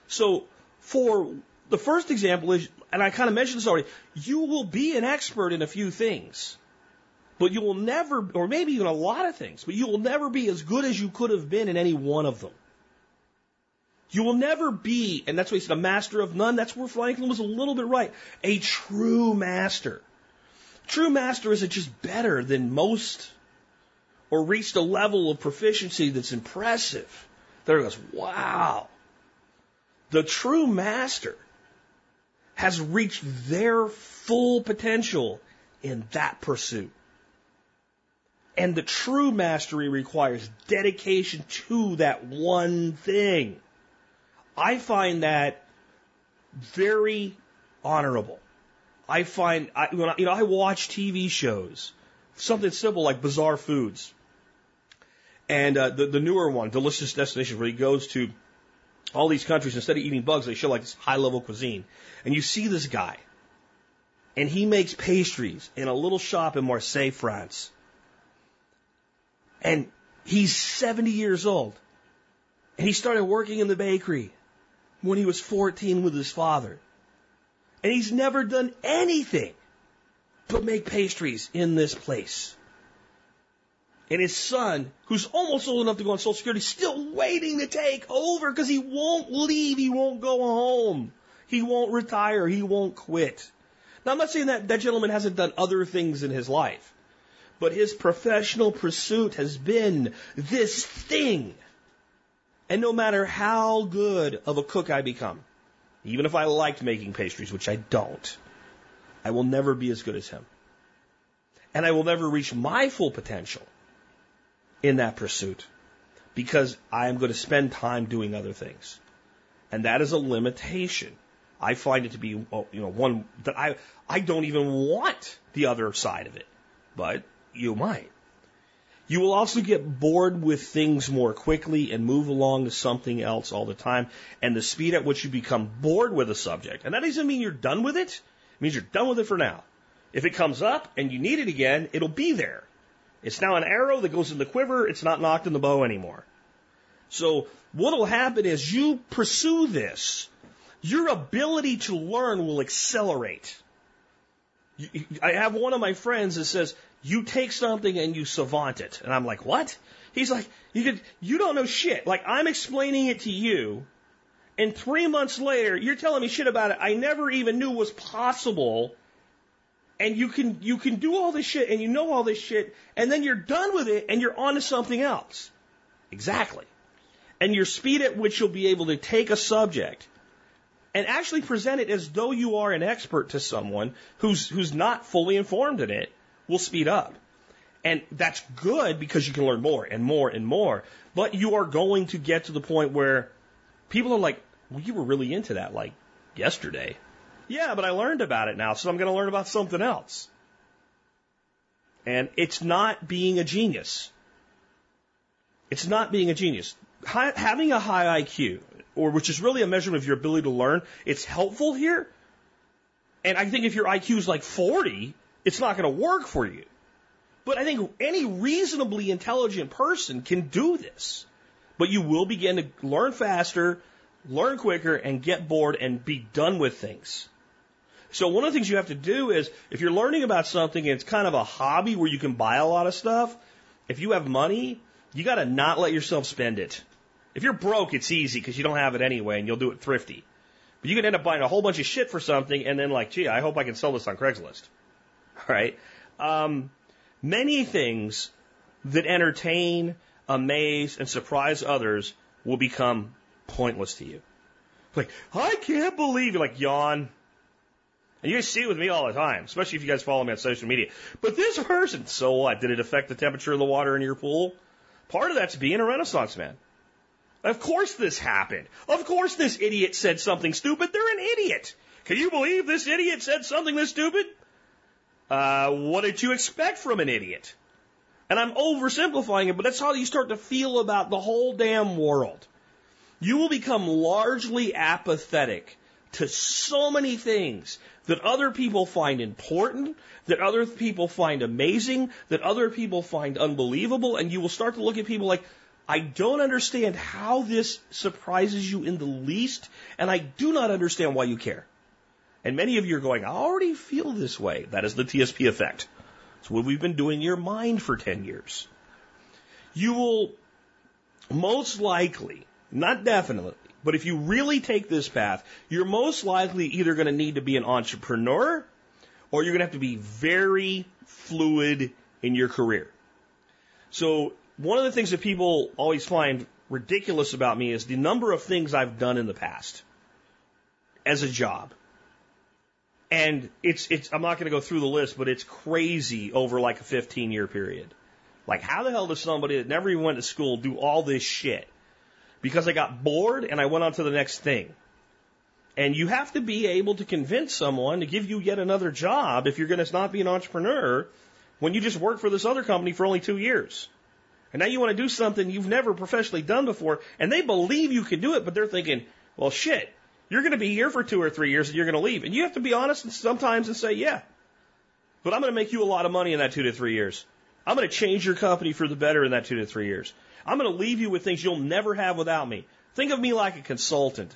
So for the first example is, and I kind of mentioned this already, you will be an expert in a few things. But you will never, or maybe even a lot of things, but you will never be as good as you could have been in any one of them. You will never be, and that's what he said, a master of none. That's where Franklin was a little bit right. A true master. True master isn't just better than most or reached a level of proficiency that's impressive. There goes, wow. The true master has reached their full potential in that pursuit. And the true mastery requires dedication to that one thing. I find that very honorable. I find, I, when I, you know, I watch TV shows, something simple like Bizarre Foods. And uh, the, the newer one, Delicious Destinations, where he goes to all these countries, instead of eating bugs, they show like this high level cuisine. And you see this guy, and he makes pastries in a little shop in Marseille, France. And he's 70 years old. And he started working in the bakery when he was 14 with his father. And he's never done anything but make pastries in this place. And his son, who's almost old enough to go on Social Security, still waiting to take over because he won't leave. He won't go home. He won't retire. He won't quit. Now, I'm not saying that that gentleman hasn't done other things in his life, but his professional pursuit has been this thing. And no matter how good of a cook I become, even if I liked making pastries, which I don't, I will never be as good as him. And I will never reach my full potential in that pursuit because I am going to spend time doing other things. And that is a limitation. I find it to be, oh, you know, one that I, I don't even want the other side of it, but you might. You will also get bored with things more quickly and move along to something else all the time. And the speed at which you become bored with a subject, and that doesn't mean you're done with it, it means you're done with it for now. If it comes up and you need it again, it'll be there. It's now an arrow that goes in the quiver. It's not nocked in the bow anymore. So what will happen is you pursue this. Your ability to learn will accelerate. I have one of my friends that says, you take something and you savant it. And I'm like, what? He's like, you could, you don't know shit. Like I'm explaining it to you. And three months later, you're telling me shit about it I never even knew was possible and you can you can do all this shit and you know all this shit and then you're done with it and you're on to something else. Exactly. And your speed at which you'll be able to take a subject and actually present it as though you are an expert to someone who's who's not fully informed in it will speed up. And that's good because you can learn more and more and more. But you are going to get to the point where people are like, well, you were really into that like yesterday. Yeah, but I learned about it now, so I'm going to learn about something else. And it's not being a genius. It's not being a genius. High, having a high IQ, or which is really a measurement of your ability to learn, it's helpful here. And I think if your IQ is like 40, it's not going to work for you. But I think any reasonably intelligent person can do this. But you will begin to learn faster, learn quicker, and get bored and be done with things. So one of the things you have to do is if you're learning about something and it's kind of a hobby where you can buy a lot of stuff, if you have money, you got to not let yourself spend it. If you're broke, it's easy because you don't have it anyway and you'll do it thrifty. But you can end up buying a whole bunch of shit for something and then like, gee, I hope I can sell this on Craigslist. All right. Um, many things that entertain, amaze, and surprise others will become pointless to you. Like, I can't believe like yawn. And you guys see it with me all the time, especially if you guys follow me on social media. But this person, so what? Did it affect the temperature of the water in your pool? Part of that's being a Renaissance man. Of course this happened. Of course this idiot said something stupid. They're an idiot. Can you believe this idiot said something this stupid? Uh, what did you expect from an idiot? And I'm oversimplifying it, but that's how you start to feel about the whole damn world. You will become largely apathetic to so many things that other people find important, that other people find amazing, that other people find unbelievable, and you will start to look at people like, I don't understand how this surprises you in the least, and I do not understand why you care. And many of you are going, I already feel this way. That is the TSP effect. It's what we've been doing in your mind for 10 years. You will most likely, not definitely, but if you really take this path, you're most likely either going to need to be an entrepreneur or you're going to have to be very fluid in your career. So one of the things that people always find ridiculous about me is the number of things I've done in the past as a job. And it's, it's, I'm not going to go through the list, but it's crazy over like a 15 year period. Like, how the hell does somebody that never even went to school do all this shit? Because I got bored and I went on to the next thing. And you have to be able to convince someone to give you yet another job if you're going to not be an entrepreneur when you just work for this other company for only two years. And now you want to do something you've never professionally done before, and they believe you can do it, but they're thinking, well, shit, you're going to be here for two or three years and you're going to leave. And you have to be honest sometimes and say, yeah, but I'm going to make you a lot of money in that two to three years. I'm going to change your company for the better in that two to three years. I'm going to leave you with things you'll never have without me. Think of me like a consultant.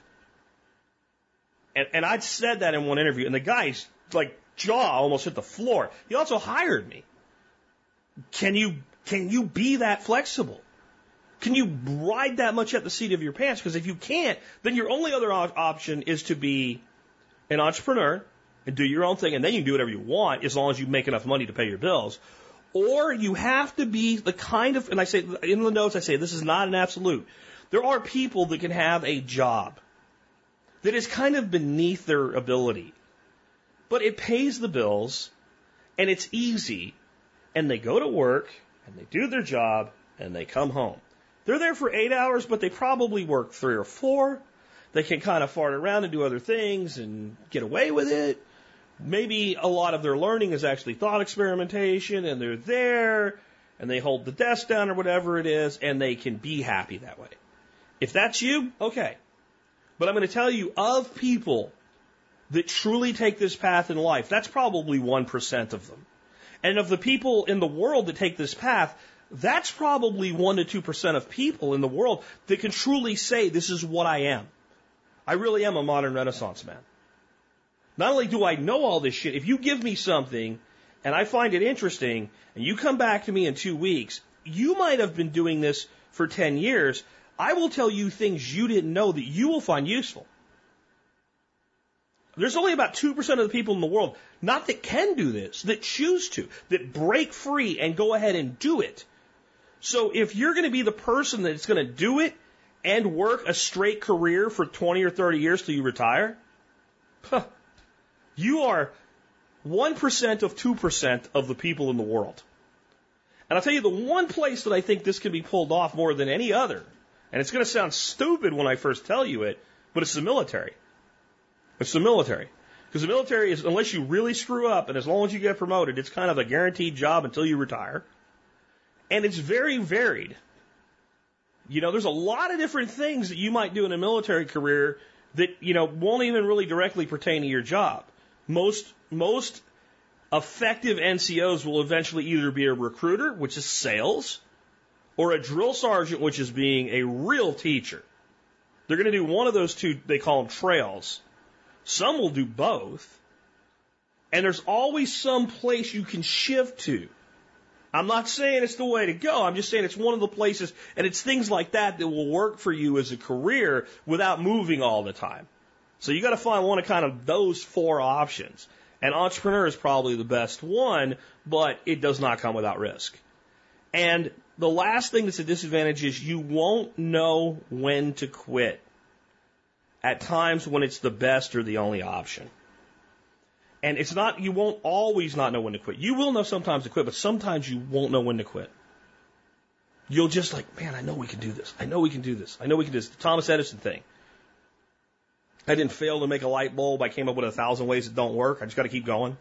And, and I'd said that in one interview, and the guy's like jaw almost hit the floor. He also hired me. Can you can you be that flexible? Can you ride that much at the seat of your pants? Because if you can't, then your only other option is to be an entrepreneur and do your own thing, and then you can do whatever you want as long as you make enough money to pay your bills. Or you have to be the kind of, and I say in the notes, I say this is not an absolute. There are people that can have a job that is kind of beneath their ability, but it pays the bills and it's easy, and they go to work and they do their job and they come home. They're there for eight hours, but they probably work three or four. They can kind of fart around and do other things and get away with it. Maybe a lot of their learning is actually thought experimentation and they're there and they hold the desk down or whatever it is and they can be happy that way. If that's you, okay. But I'm going to tell you of people that truly take this path in life, that's probably 1% of them. And of the people in the world that take this path, that's probably 1 to 2% of people in the world that can truly say, this is what I am. I really am a modern renaissance man. Not only do I know all this shit, if you give me something and I find it interesting and you come back to me in two weeks, you might have been doing this for 10 years. I will tell you things you didn't know that you will find useful. There's only about 2% of the people in the world, not that can do this, that choose to, that break free and go ahead and do it. So if you're going to be the person that's going to do it and work a straight career for 20 or 30 years till you retire, huh, you are 1% of 2% of the people in the world. And I'll tell you the one place that I think this can be pulled off more than any other, and it's going to sound stupid when I first tell you it, but it's the military. It's the military. Because the military is, unless you really screw up, and as long as you get promoted, it's kind of a guaranteed job until you retire. And it's very varied. You know, there's a lot of different things that you might do in a military career that, you know, won't even really directly pertain to your job. Most, most effective NCOs will eventually either be a recruiter, which is sales, or a drill sergeant, which is being a real teacher. They're going to do one of those two, they call them trails. Some will do both. And there's always some place you can shift to. I'm not saying it's the way to go. I'm just saying it's one of the places, and it's things like that that will work for you as a career without moving all the time. So you got to find one of kind of those four options. And entrepreneur is probably the best one, but it does not come without risk. And the last thing that's a disadvantage is you won't know when to quit at times when it's the best or the only option. And it's not, you won't always not know when to quit. You will know sometimes to quit, but sometimes you won't know when to quit. You'll just like, man, I know we can do this. I know we can do this. I know we can do this. The Thomas Edison thing. I didn't fail to make a light bulb. I came up with a thousand ways that don't work. I just got to keep going.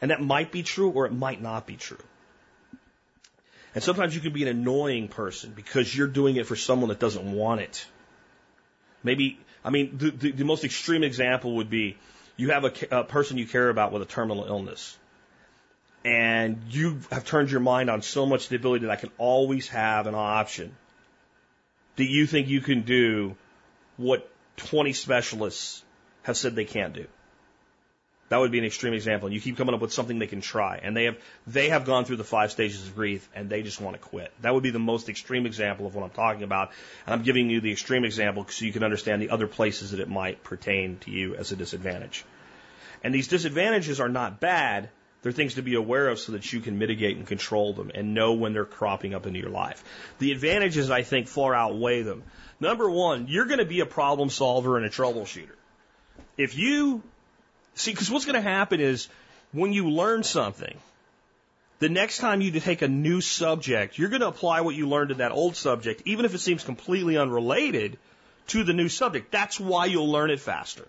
And that might be true or it might not be true. And sometimes you can be an annoying person because you're doing it for someone that doesn't want it. Maybe, I mean, the, the, the most extreme example would be you have a, a person you care about with a terminal illness. And you have turned your mind on so much the ability that I can always have an option that you think you can do what 20 specialists have said they can't do. That would be an extreme example. And you keep coming up with something they can try. And they have, they have gone through the five stages of grief and they just want to quit. That would be the most extreme example of what I'm talking about. And I'm giving you the extreme example so you can understand the other places that it might pertain to you as a disadvantage. And these disadvantages are not bad. They're things to be aware of so that you can mitigate and control them and know when they're cropping up into your life. The advantages, I think, far outweigh them. Number one, you're going to be a problem solver and a troubleshooter. If you See, because what's going to happen is when you learn something, the next time you take a new subject, you're going to apply what you learned in that old subject, even if it seems completely unrelated to the new subject. That's why you'll learn it faster.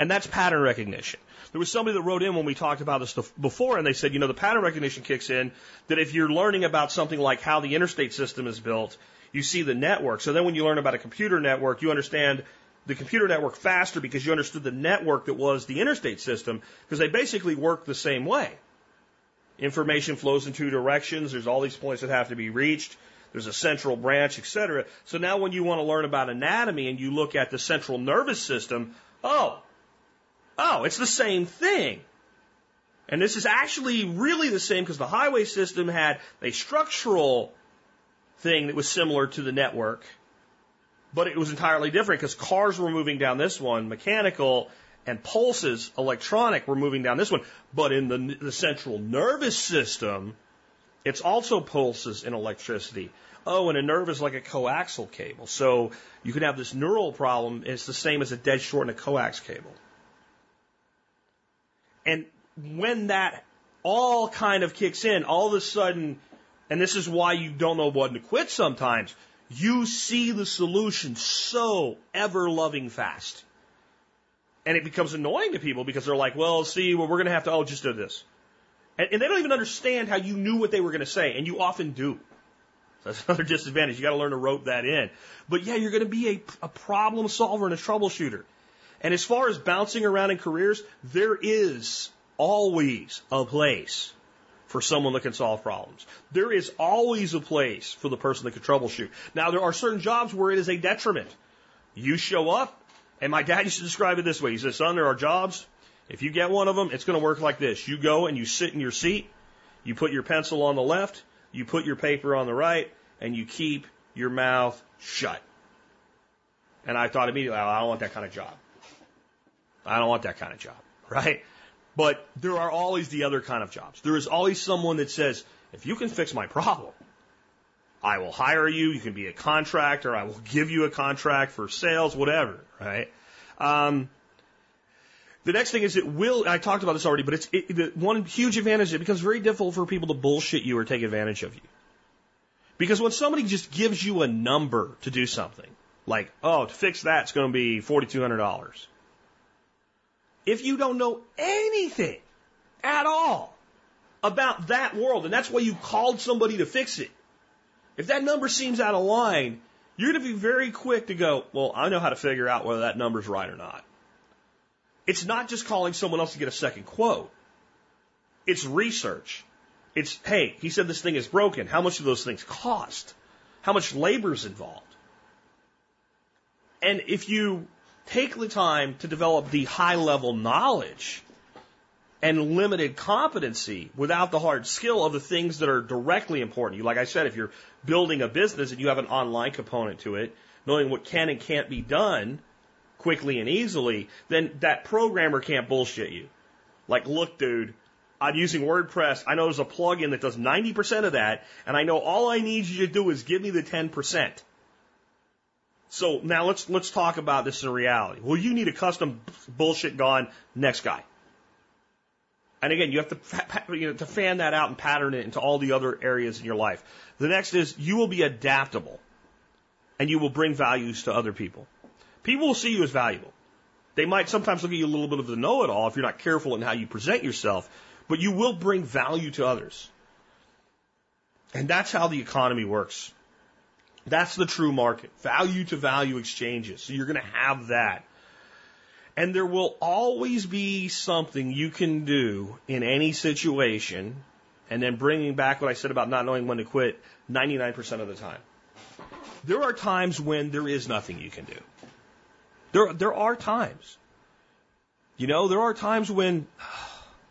And that's pattern recognition. There was somebody that wrote in when we talked about this before, and they said, you know, the pattern recognition kicks in that if you're learning about something like how the interstate system is built, you see the network. So then when you learn about a computer network, you understand the computer network faster because you understood the network that was the interstate system because they basically work the same way. Information flows in two directions. There's all these points that have to be reached. There's a central branch, etc. So now when you want to learn about anatomy and you look at the central nervous system, oh, oh, it's the same thing. And this is actually really the same because the highway system had a structural thing that was similar to the network, but it was entirely different because cars were moving down this one, mechanical, and pulses, electronic, were moving down this one. But in the, the central nervous system, it's also pulses and electricity. Oh, and a nerve is like a coaxial cable. So you can have this neural problem. It's the same as a dead short in a coax cable. And when that all kind of kicks in, all of a sudden, and this is why you don't know when to quit sometimes, you see the solution so ever loving fast. And it becomes annoying to people because they're like, well, see, well, we're going to have to, oh, just do this. And, and they don't even understand how you knew what they were going to say, and you often do. So that's another disadvantage. You got to learn to rope that in. But yeah, you're going to be a, a problem solver and a troubleshooter. And as far as bouncing around in careers, there is always a place for someone that can solve problems. There is always a place for the person that can troubleshoot. Now, there are certain jobs where it is a detriment. You show up, and my dad used to describe it this way. He said, son, there are jobs. If you get one of them, it's going to work like this. You go and you sit in your seat. You put your pencil on the left. You put your paper on the right and you keep your mouth shut. And I thought immediately, oh, I don't want that kind of job. I don't want that kind of job, right? But there are always the other kind of jobs. There is always someone that says, if you can fix my problem, I will hire you. You can be a contractor. I will give you a contract for sales, whatever, right? Um, the next thing is it will, I talked about this already, but it's it, the one huge advantage it becomes very difficult for people to bullshit you or take advantage of you. Because when somebody just gives you a number to do something, like, oh, to fix that, it's going to be $4,200. If you don't know anything at all about that world, and that's why you called somebody to fix it, if that number seems out of line, you're going to be very quick to go, well, I know how to figure out whether that number's right or not. It's not just calling someone else to get a second quote. It's research. It's, hey, he said this thing is broken. How much do those things cost? How much labor is involved? And if you take the time to develop the high level knowledge and limited competency without the hard skill of the things that are directly important you. Like I said, if you're building a business and you have an online component to it, knowing what can and can't be done quickly and easily, then that programmer can't bullshit you. Like, look, dude, I'm using WordPress. I know there's a plugin that does 90% of that, and I know all I need you to do is give me the 10%. So now let's let's talk about this in reality. Well, you need a custom bullshit gone. Next guy. And again, you have to, you know, to fan that out and pattern it into all the other areas in your life. The next is you will be adaptable and you will bring values to other people. People will see you as valuable. They might sometimes look at you a little bit of the know it all if you're not careful in how you present yourself, but you will bring value to others. And that's how the economy works. That's the true market. Value to value exchanges. So you're going to have that. And there will always be something you can do in any situation, and then bringing back what I said about not knowing when to quit 99% of the time. There are times when there is nothing you can do. There, there are times. You know, there are times when,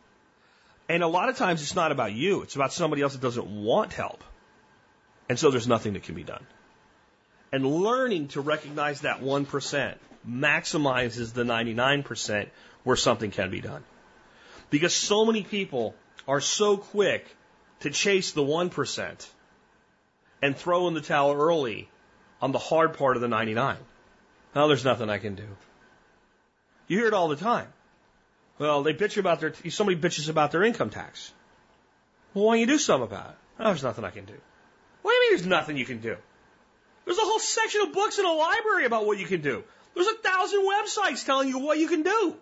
and a lot of times it's not about you, it's about somebody else that doesn't want help. And so there's nothing that can be done. And learning to recognize that 1% maximizes the 99% where something can be done. Because so many people are so quick to chase the 1% and throw in the towel early on the hard part of the 99. Oh, there's nothing I can do. You hear it all the time. Well, they bitch about their, somebody bitches about their income tax. Well, why don't you do something about it? Oh, there's nothing I can do. What do you mean there's nothing you can do? There's a whole section of books in a library about what you can do. There's a thousand websites telling you what you can do.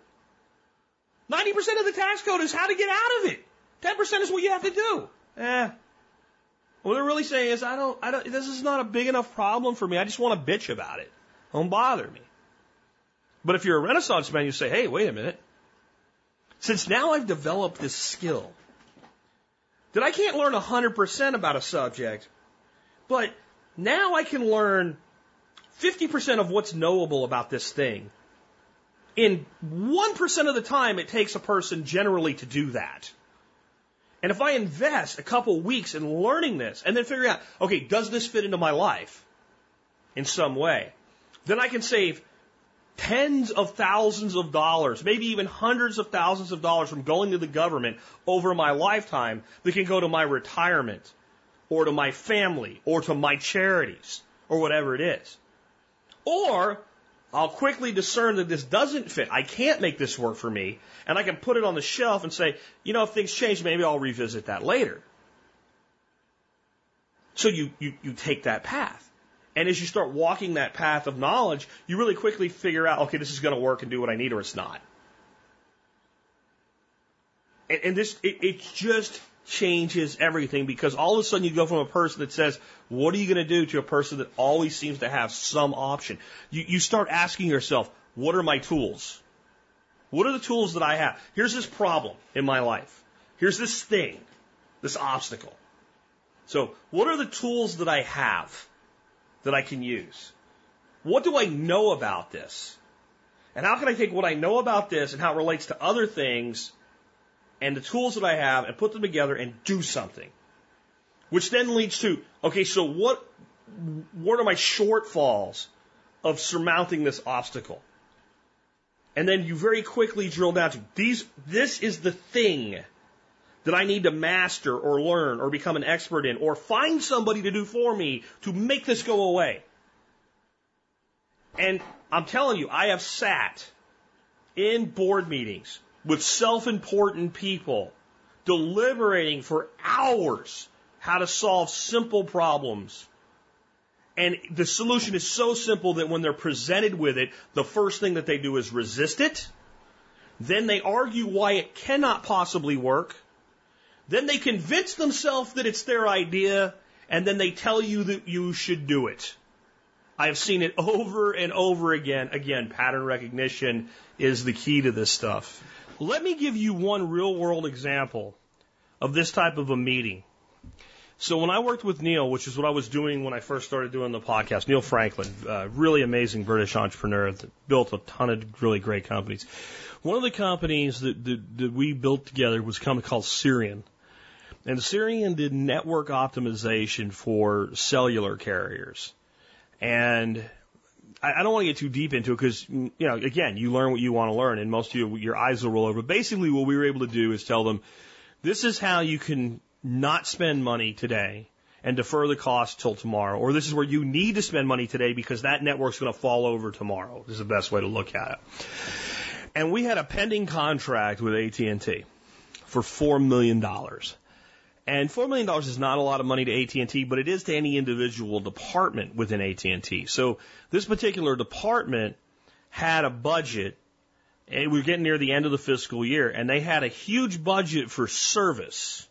90% of the tax code is how to get out of it. 10% is what you have to do. Eh. What they're really saying is, I don't, I don't, this is not a big enough problem for me. I just want to bitch about it. Don't bother me. But if you're a Renaissance man, you say, hey, wait a minute. Since now I've developed this skill, that I can't learn 100% about a subject, but now I can learn 50% of what's knowable about this thing. In 1% of the time it takes a person generally to do that. And if I invest a couple weeks in learning this and then figuring out, okay, does this fit into my life in some way? Then I can save tens of thousands of dollars, maybe even hundreds of thousands of dollars from going to the government over my lifetime that can go to my retirement or to my family or to my charities or whatever it is. Or I'll quickly discern that this doesn't fit. I can't make this work for me. And I can put it on the shelf and say, you know, if things change, maybe I'll revisit that later. So you, you, you take that path. And as you start walking that path of knowledge, you really quickly figure out, okay, this is going to work and do what I need or it's not. And, this, it, it just changes everything because all of a sudden you go from a person that says, what are you going to do to a person that always seems to have some option? You, you start asking yourself, what are my tools? What are the tools that I have? Here's this problem in my life. Here's this thing, this obstacle. So what are the tools that I have that I can use? What do I know about this? And how can I take what I know about this and how it relates to other things and the tools that I have and put them together and do something. Which then leads to, okay, so what, what are my shortfalls of surmounting this obstacle? And then you very quickly drill down to these, this is the thing that I need to master or learn or become an expert in or find somebody to do for me to make this go away. And I'm telling you, I have sat in board meetings with self-important people deliberating for hours how to solve simple problems. And the solution is so simple that when they're presented with it, the first thing that they do is resist it. Then they argue why it cannot possibly work. Then they convince themselves that it's their idea, and then they tell you that you should do it. I have seen it over and over again. Again, pattern recognition is the key to this stuff. Let me give you one real world example of this type of a meeting. So when I worked with Neil, which is what I was doing when I first started doing the podcast, Neil Franklin, really amazing British entrepreneur that built a ton of really great companies. One of the companies that, that, that we built together was a company called Sirian. And Sirian did network optimization for cellular carriers. And I, don't want to get too deep into it because, you know, again, you learn what you want to learn and most of you, your eyes will roll over. Basically what we were able to do is tell them, this is how you can not spend money today and defer the cost till tomorrow. Or this is where you need to spend money today because that network's going to fall over tomorrow. This is the best way to look at it. And we had a pending contract with AT&T for $4 million. And $4 million is not a lot of money to AT&T, but it is to any individual department within AT&T. So this particular department had a budget, and we are getting near the end of the fiscal year, and they had a huge budget for service,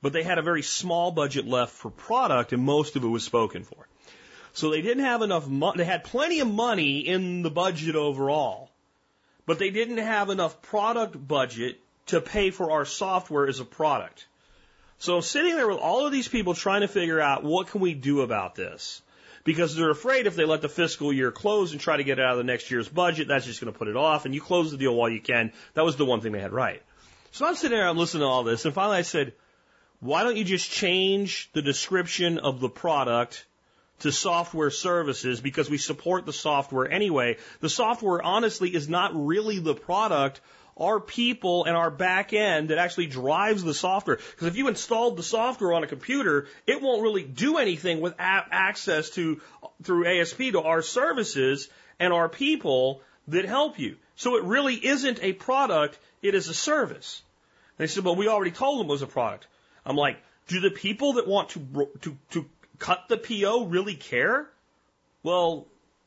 but they had a very small budget left for product, and most of it was spoken for. So they didn't have enough money. They had plenty of money in the budget overall, but they didn't have enough product budget to pay for our software as a product. So I'm sitting there with all of these people trying to figure out what can we do about this? Because they're afraid if they let the fiscal year close and try to get it out of the next year's budget, that's just going to put it off. And you close the deal while you can. That was the one thing they had right. So I'm sitting there, I'm listening to all this, and finally I said, why don't you just change the description of the product to software services because we support the software anyway. The software honestly is not really the product our people and our back end that actually drives the software. Because if you installed the software on a computer, it won't really do anything with access to through ASP to our services and our people that help you. So it really isn't a product, it is a service. They said, well, we already told them it was a product. I'm like, do the people that want to, to, to cut the PO really care? Well,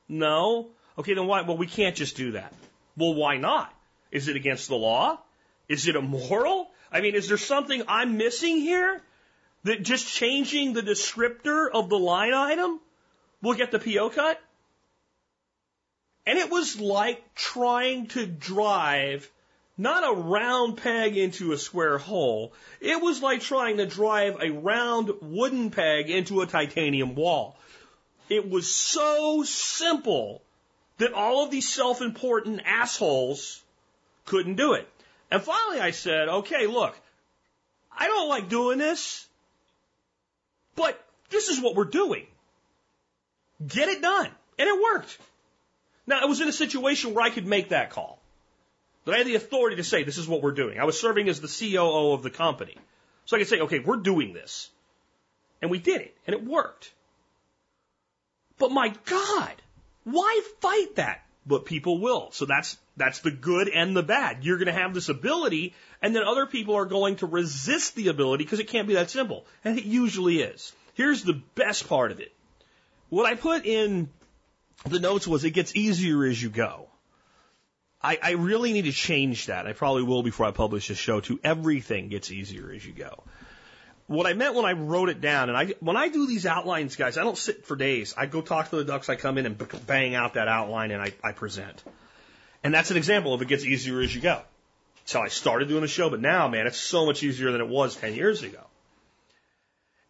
no. Okay, then why? Well, we can't just do that. Well, why not? Is it against the law? Is it immoral? I mean, is there something I'm missing here? That just changing the descriptor of the line item will get the PO cut? And it was like trying to drive not a round peg into a square hole. It was like trying to drive a round wooden peg into a titanium wall. It was so simple that all of these self-important assholes couldn't do it. And finally I said, okay, look, I don't like doing this, but this is what we're doing. Get it done. And it worked. Now, I was in a situation where I could make that call. That I had the authority to say, this is what we're doing. I was serving as the COO of the company. So I could say, okay, we're doing this. And we did it. And it worked. But my God, why fight that? But people will. So that's, that's the good and the bad. You're going to have this ability and then other people are going to resist the ability because it can't be that simple. And it usually is. Here's the best part of it. What I put in the notes was it gets easier as you go. I, I really need to change that. I probably will before I publish this show to everything gets easier as you go. What I meant when I wrote it down, and I, when I do these outlines, guys, I don't sit for days. I go talk to the ducks, I come in and bang out that outline and I, I present. And that's an example of it gets easier as you go. That's how I started doing the show, but now, man, it's so much easier than it was 10 years ago.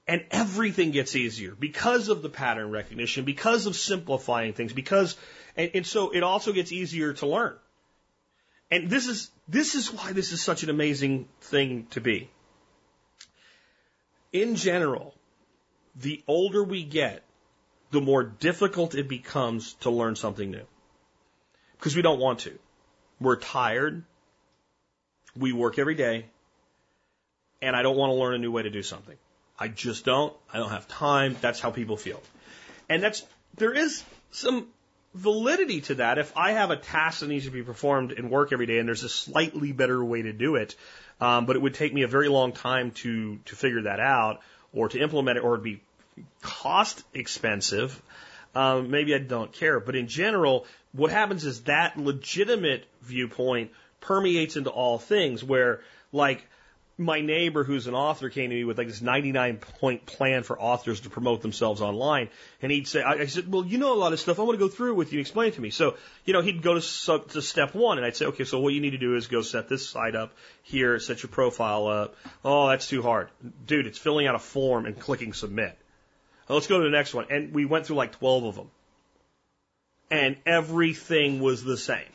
And everything gets easier because of the pattern recognition, because of simplifying things, because, and, and so it also gets easier to learn. And this is, this is why this is such an amazing thing to be. In general, the older we get, the more difficult it becomes to learn something new. Because we don't want to. We're tired. We work every day. And I don't want to learn a new way to do something. I just don't. I don't have time. That's how people feel. And that's, there is some validity to that. If I have a task that needs to be performed in work every day and there's a slightly better way to do it, um, but it would take me a very long time to, to figure that out or to implement it or it'd be cost expensive, um, maybe I don't care. But in general, what happens is that legitimate viewpoint permeates into all things where like my neighbor who's an author came to me with like this 99 point plan for authors to promote themselves online. And he'd say, I, I said, well, you know a lot of stuff. I want to go through with you and explain it to me. So, you know, he'd go to, to step one and I'd say, okay, so what you need to do is go set this site up here, set your profile up. Oh, that's too hard. Dude, it's filling out a form and clicking submit. Let's go to the next one. And we went through like 12 of them. And everything was the same.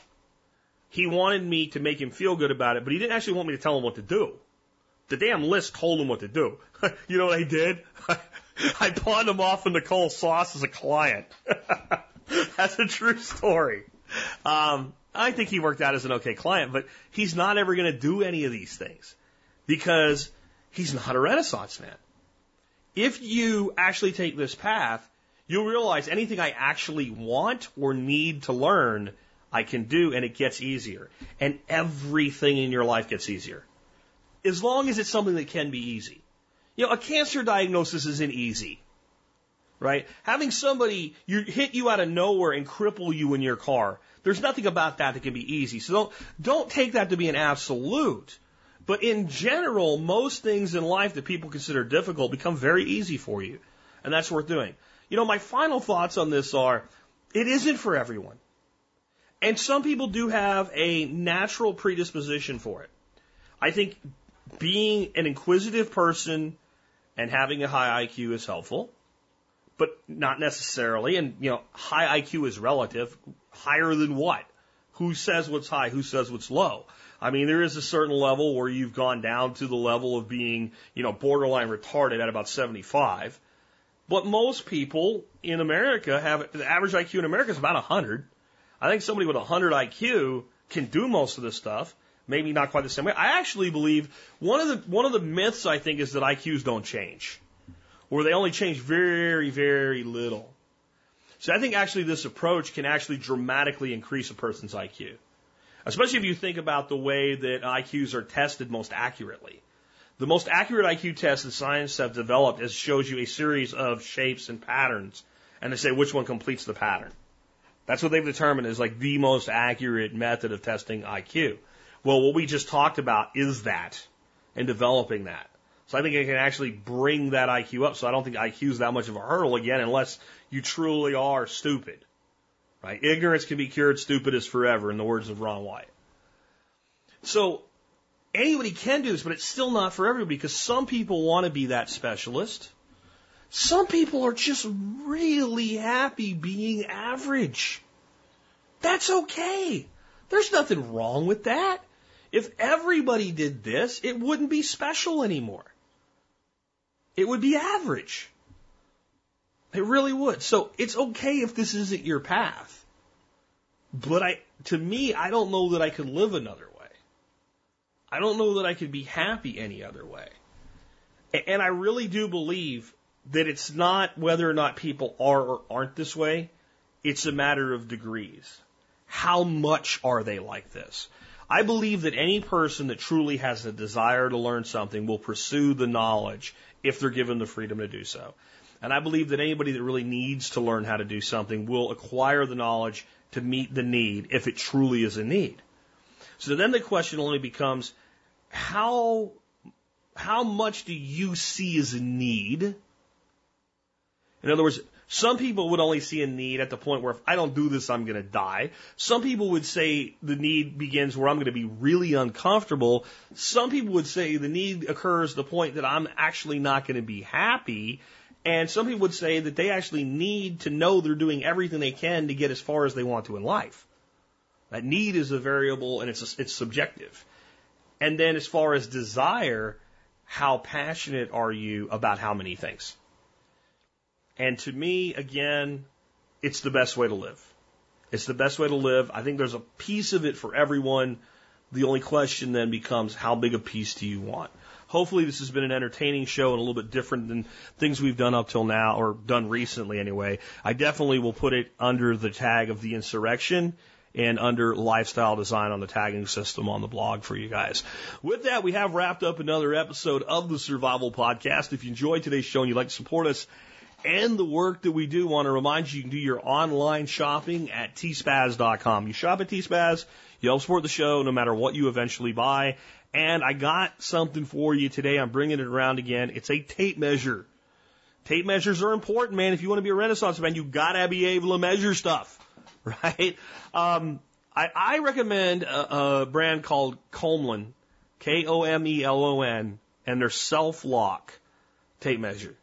He wanted me to make him feel good about it, but he didn't actually want me to tell him what to do. The damn list told him what to do. you know what I did? I pawned him off in Nicole Sauce as a client. That's a true story. Um, I think he worked out as an okay client, but he's not ever going to do any of these things because he's not a Renaissance man. If you actually take this path, you'll realize anything I actually want or need to learn, I can do, and it gets easier. And everything in your life gets easier as long as it's something that can be easy. You know, a cancer diagnosis isn't easy, right? Having somebody you hit you out of nowhere and cripple you in your car, there's nothing about that that can be easy. So don't don't take that to be an absolute. But in general, most things in life that people consider difficult become very easy for you, and that's worth doing. You know, my final thoughts on this are, it isn't for everyone. And some people do have a natural predisposition for it. I think being an inquisitive person and having a high IQ is helpful, but not necessarily. And, you know, high IQ is relative. Higher than what? Who says what's high? Who says what's low? I mean, there is a certain level where you've gone down to the level of being, you know, borderline retarded at about 75. But most people in America have, the average IQ in America is about 100. I think somebody with 100 IQ can do most of this stuff maybe not quite the same way. I actually believe one of the one of the myths I think is that IQs don't change, or they only change very very little. So I think actually this approach can actually dramatically increase a person's IQ, especially if you think about the way that IQs are tested most accurately. The most accurate IQ test that science have developed is shows you a series of shapes and patterns and they say which one completes the pattern. That's what they've determined is like the most accurate method of testing IQ. Well, what we just talked about is that and developing that. So I think it can actually bring that IQ up. So I don't think IQ is that much of a hurdle again, unless you truly are stupid. Right? Ignorance can be cured, stupid is forever, in the words of Ron White. So anybody can do this, but it's still not for everybody because some people want to be that specialist. Some people are just really happy being average. That's okay. There's nothing wrong with that. If everybody did this, it wouldn't be special anymore. It would be average. It really would. So it's okay if this isn't your path. But I, to me, I don't know that I could live another way. I don't know that I could be happy any other way. And I really do believe that it's not whether or not people are or aren't this way. It's a matter of degrees. How much are they like this? I believe that any person that truly has a desire to learn something will pursue the knowledge if they're given the freedom to do so. And I believe that anybody that really needs to learn how to do something will acquire the knowledge to meet the need if it truly is a need. So then the question only becomes how how much do you see as a need? In other words, some people would only see a need at the point where if I don't do this, I'm going to die. Some people would say the need begins where I'm going to be really uncomfortable. Some people would say the need occurs the point that I'm actually not going to be happy. And some people would say that they actually need to know they're doing everything they can to get as far as they want to in life. That need is a variable and it's, it's subjective. And then as far as desire, how passionate are you about how many things? And to me, again, it's the best way to live. It's the best way to live. I think there's a piece of it for everyone. The only question then becomes how big a piece do you want? Hopefully this has been an entertaining show and a little bit different than things we've done up till now or done recently anyway. I definitely will put it under the tag of the insurrection and under lifestyle design on the tagging system on the blog for you guys. With that, we have wrapped up another episode of the Survival Podcast. If you enjoyed today's show and you'd like to support us, and the work that we do, want to remind you, you can do your online shopping at tspaz.com. You shop at tspaz, you help support the show no matter what you eventually buy. And I got something for you today. I'm bringing it around again. It's a tape measure. Tape measures are important, man. If you want to be a Renaissance man, you gotta be able to measure stuff, right? Um, I, I recommend a, a brand called Komelon, K-O-M-E-L-O-N, and their self-lock tape measure.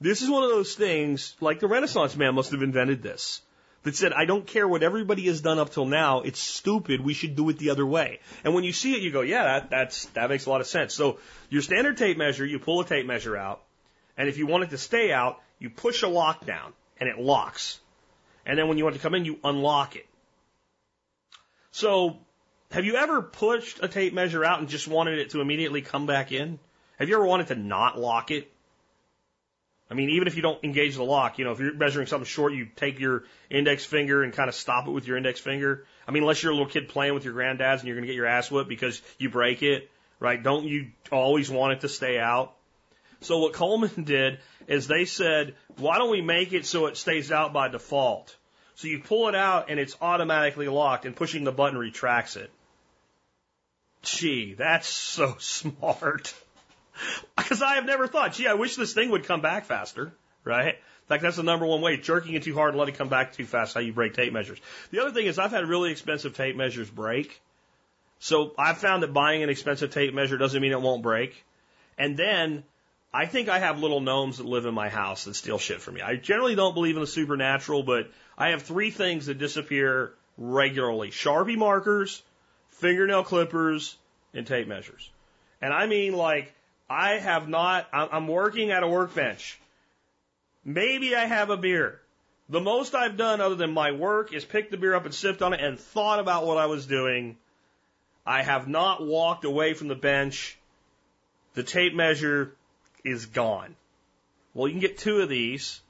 This is one of those things, like the Renaissance man must have invented this, that said, I don't care what everybody has done up till now, it's stupid, we should do it the other way. And when you see it, you go, yeah, that, that's, that makes a lot of sense. So your standard tape measure, you pull a tape measure out, and if you want it to stay out, you push a lock down, and it locks. And then when you want to come in, you unlock it. So, have you ever pushed a tape measure out and just wanted it to immediately come back in? Have you ever wanted to not lock it? I mean, even if you don't engage the lock, you know, if you're measuring something short, you take your index finger and kind of stop it with your index finger. I mean, unless you're a little kid playing with your granddad's and you're going to get your ass whipped because you break it, right? Don't you always want it to stay out? So what Coleman did is they said, why don't we make it so it stays out by default? So you pull it out and it's automatically locked and pushing the button retracts it. Gee, that's so smart. Because I have never thought, gee, I wish this thing would come back faster, right? In fact, that's the number one way. Jerking it too hard and let it come back too fast, how you break tape measures. The other thing is I've had really expensive tape measures break. So I've found that buying an expensive tape measure doesn't mean it won't break. And then I think I have little gnomes that live in my house that steal shit from me. I generally don't believe in the supernatural, but I have three things that disappear regularly. Sharpie markers, fingernail clippers, and tape measures. And I mean like I have not, I'm working at a workbench. Maybe I have a beer. The most I've done other than my work is pick the beer up and sipped on it and thought about what I was doing. I have not walked away from the bench. The tape measure is gone. Well, you can get two of these,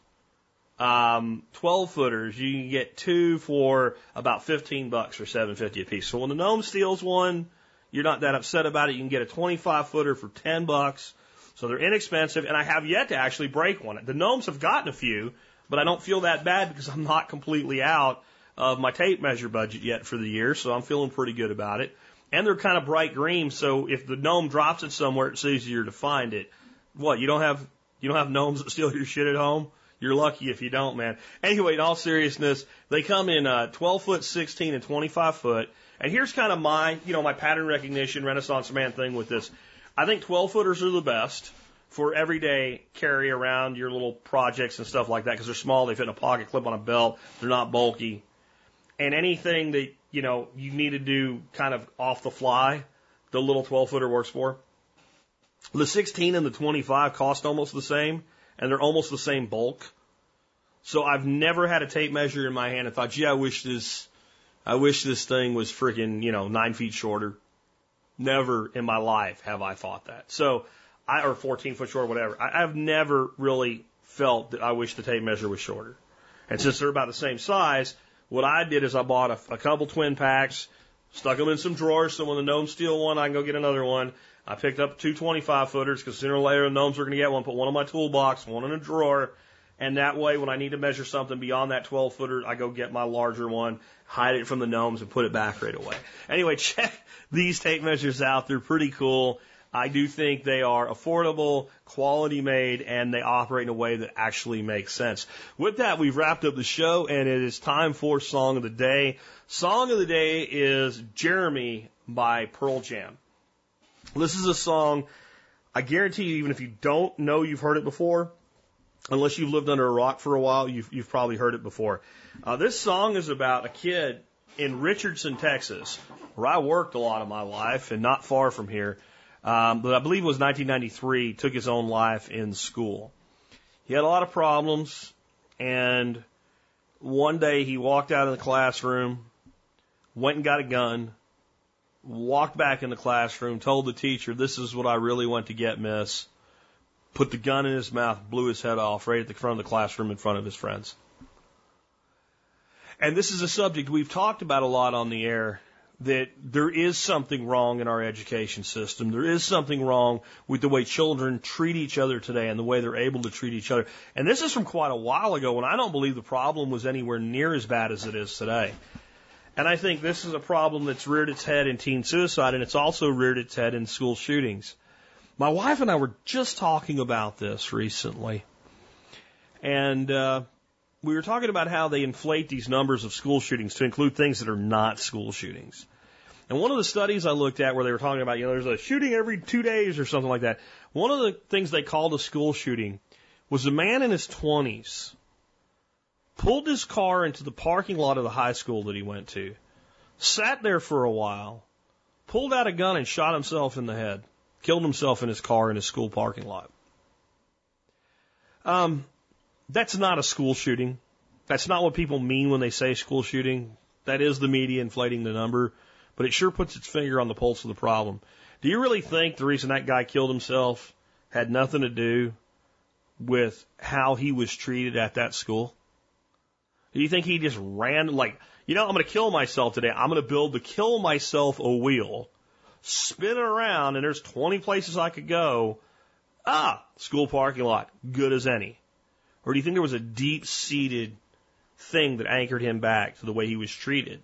um, 12 footers. You can get two for about 15 bucks or 750 a piece. So when the gnome steals one, you're not that upset about it. You can get a 25 footer for 10 bucks. So they're inexpensive, and I have yet to actually break one. The gnomes have gotten a few, But I don't feel that bad because I'm not completely out of my tape measure budget yet for the year, so I'm feeling pretty good about it. And they're kind of bright green, so if the gnome drops it somewhere, it's easier to find it. What, you don't have, you don't have gnomes that steal your shit at home? You're lucky if you don't, man. Anyway, in all seriousness, they come in uh, 12 foot, 16, and 25 foot. And here's kind of my, you know, my pattern recognition Renaissance man thing with this. I think 12 footers are the best for everyday carry around your little projects and stuff like that because they're small, they fit in a pocket, clip on a belt, they're not bulky. And anything that, you know, you need to do kind of off the fly, the little 12 footer works for. The 16 and the 25 cost almost the same and they're almost the same bulk. So I've never had a tape measure in my hand and thought, gee, I wish this, I wish this thing was freaking, you know, nine feet shorter. Never in my life have I thought that. So I, or 14 foot short, whatever. I, I've never really felt that I wish the tape measure was shorter. And since they're about the same size, what I did is I bought a, a couple twin packs, stuck them in some drawers so when the gnomes steal one, I can go get another one. I picked up two 25 footers because sooner or later the gnomes are going to get one. Put one in my toolbox, one in a drawer. And that way, when I need to measure something beyond that 12 footer, I go get my larger one, hide it from the gnomes, and put it back right away. Anyway, check these tape measures out. They're pretty cool. I do think they are affordable, quality made, and they operate in a way that actually makes sense. With that, we've wrapped up the show, and it is time for Song of the Day. Song of the Day is Jeremy by Pearl Jam. This is a song, I guarantee you, even if you don't know you've heard it before, unless you've lived under a rock for a while, you've, you've probably heard it before. Uh, this song is about a kid in Richardson, Texas, where I worked a lot of my life and not far from here. Um, but I believe it was 1993, took his own life in school. He had a lot of problems, and one day he walked out of the classroom, went and got a gun, walked back in the classroom, told the teacher, This is what I really want to get, miss. Put the gun in his mouth, blew his head off right at the front of the classroom in front of his friends. And this is a subject we've talked about a lot on the air that there is something wrong in our education system. There is something wrong with the way children treat each other today and the way they're able to treat each other. And this is from quite a while ago when I don't believe the problem was anywhere near as bad as it is today. And I think this is a problem that's reared its head in teen suicide, and it's also reared its head in school shootings. My wife and I were just talking about this recently, and uh, we were talking about how they inflate these numbers of school shootings to include things that are not school shootings. And one of the studies I looked at where they were talking about, you know, there's a shooting every two days or something like that. One of the things they called a school shooting was a man in his 20s pulled his car into the parking lot of the high school that he went to, sat there for a while, pulled out a gun and shot himself in the head, killed himself in his car in his school parking lot. Um, that's not a school shooting. That's not what people mean when they say school shooting. That is the media inflating the number, but it sure puts its finger on the pulse of the problem. Do you really think the reason that guy killed himself had nothing to do with how he was treated at that school? Do you think he just ran like, you know, I'm going to kill myself today. I'm going to build the kill myself a wheel, spin it around, and there's 20 places I could go. Ah, school parking lot, good as any. Or do you think there was a deep seated thing that anchored him back to the way he was treated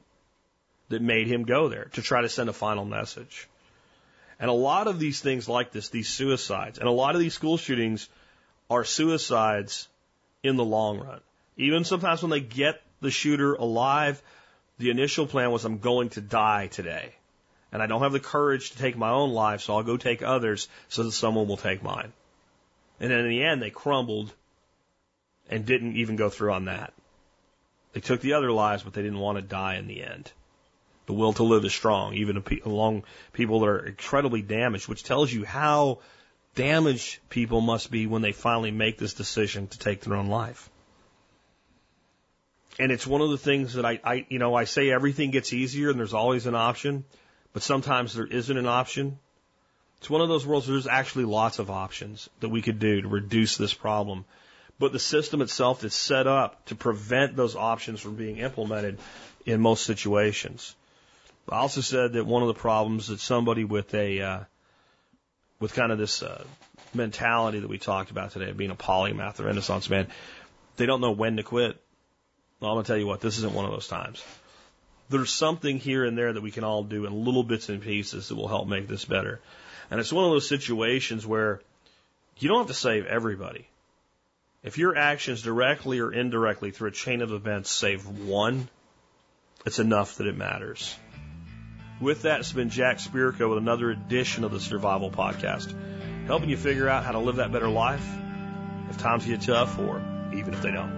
that made him go there to try to send a final message? And a lot of these things like this, these suicides, and a lot of these school shootings are suicides in the long run. Even sometimes when they get the shooter alive, the initial plan was I'm going to die today. And I don't have the courage to take my own life, so I'll go take others so that someone will take mine. And then in the end, they crumbled and didn't even go through on that. They took the other lives, but they didn't want to die in the end. The will to live is strong, even among people that are incredibly damaged, which tells you how damaged people must be when they finally make this decision to take their own life. And it's one of the things that I, I, you know, I say everything gets easier and there's always an option, but sometimes there isn't an option. It's one of those worlds where there's actually lots of options that we could do to reduce this problem but the system itself is set up to prevent those options from being implemented in most situations. I also said that one of the problems that somebody with a uh, with kind of this uh, mentality that we talked about today, of being a polymath, the Renaissance man, They don't know when to quit. Well, I'm going to tell you what, this isn't one of those times. There's something here and there that we can all do in little bits and pieces that will help make this better. And it's one of those situations where you don't have to save everybody. If your actions directly or indirectly through a chain of events save one, it's enough that it matters. With that, it's been Jack Spirko with another edition of the Survival Podcast, helping you figure out how to live that better life if times get tough or even if they don't.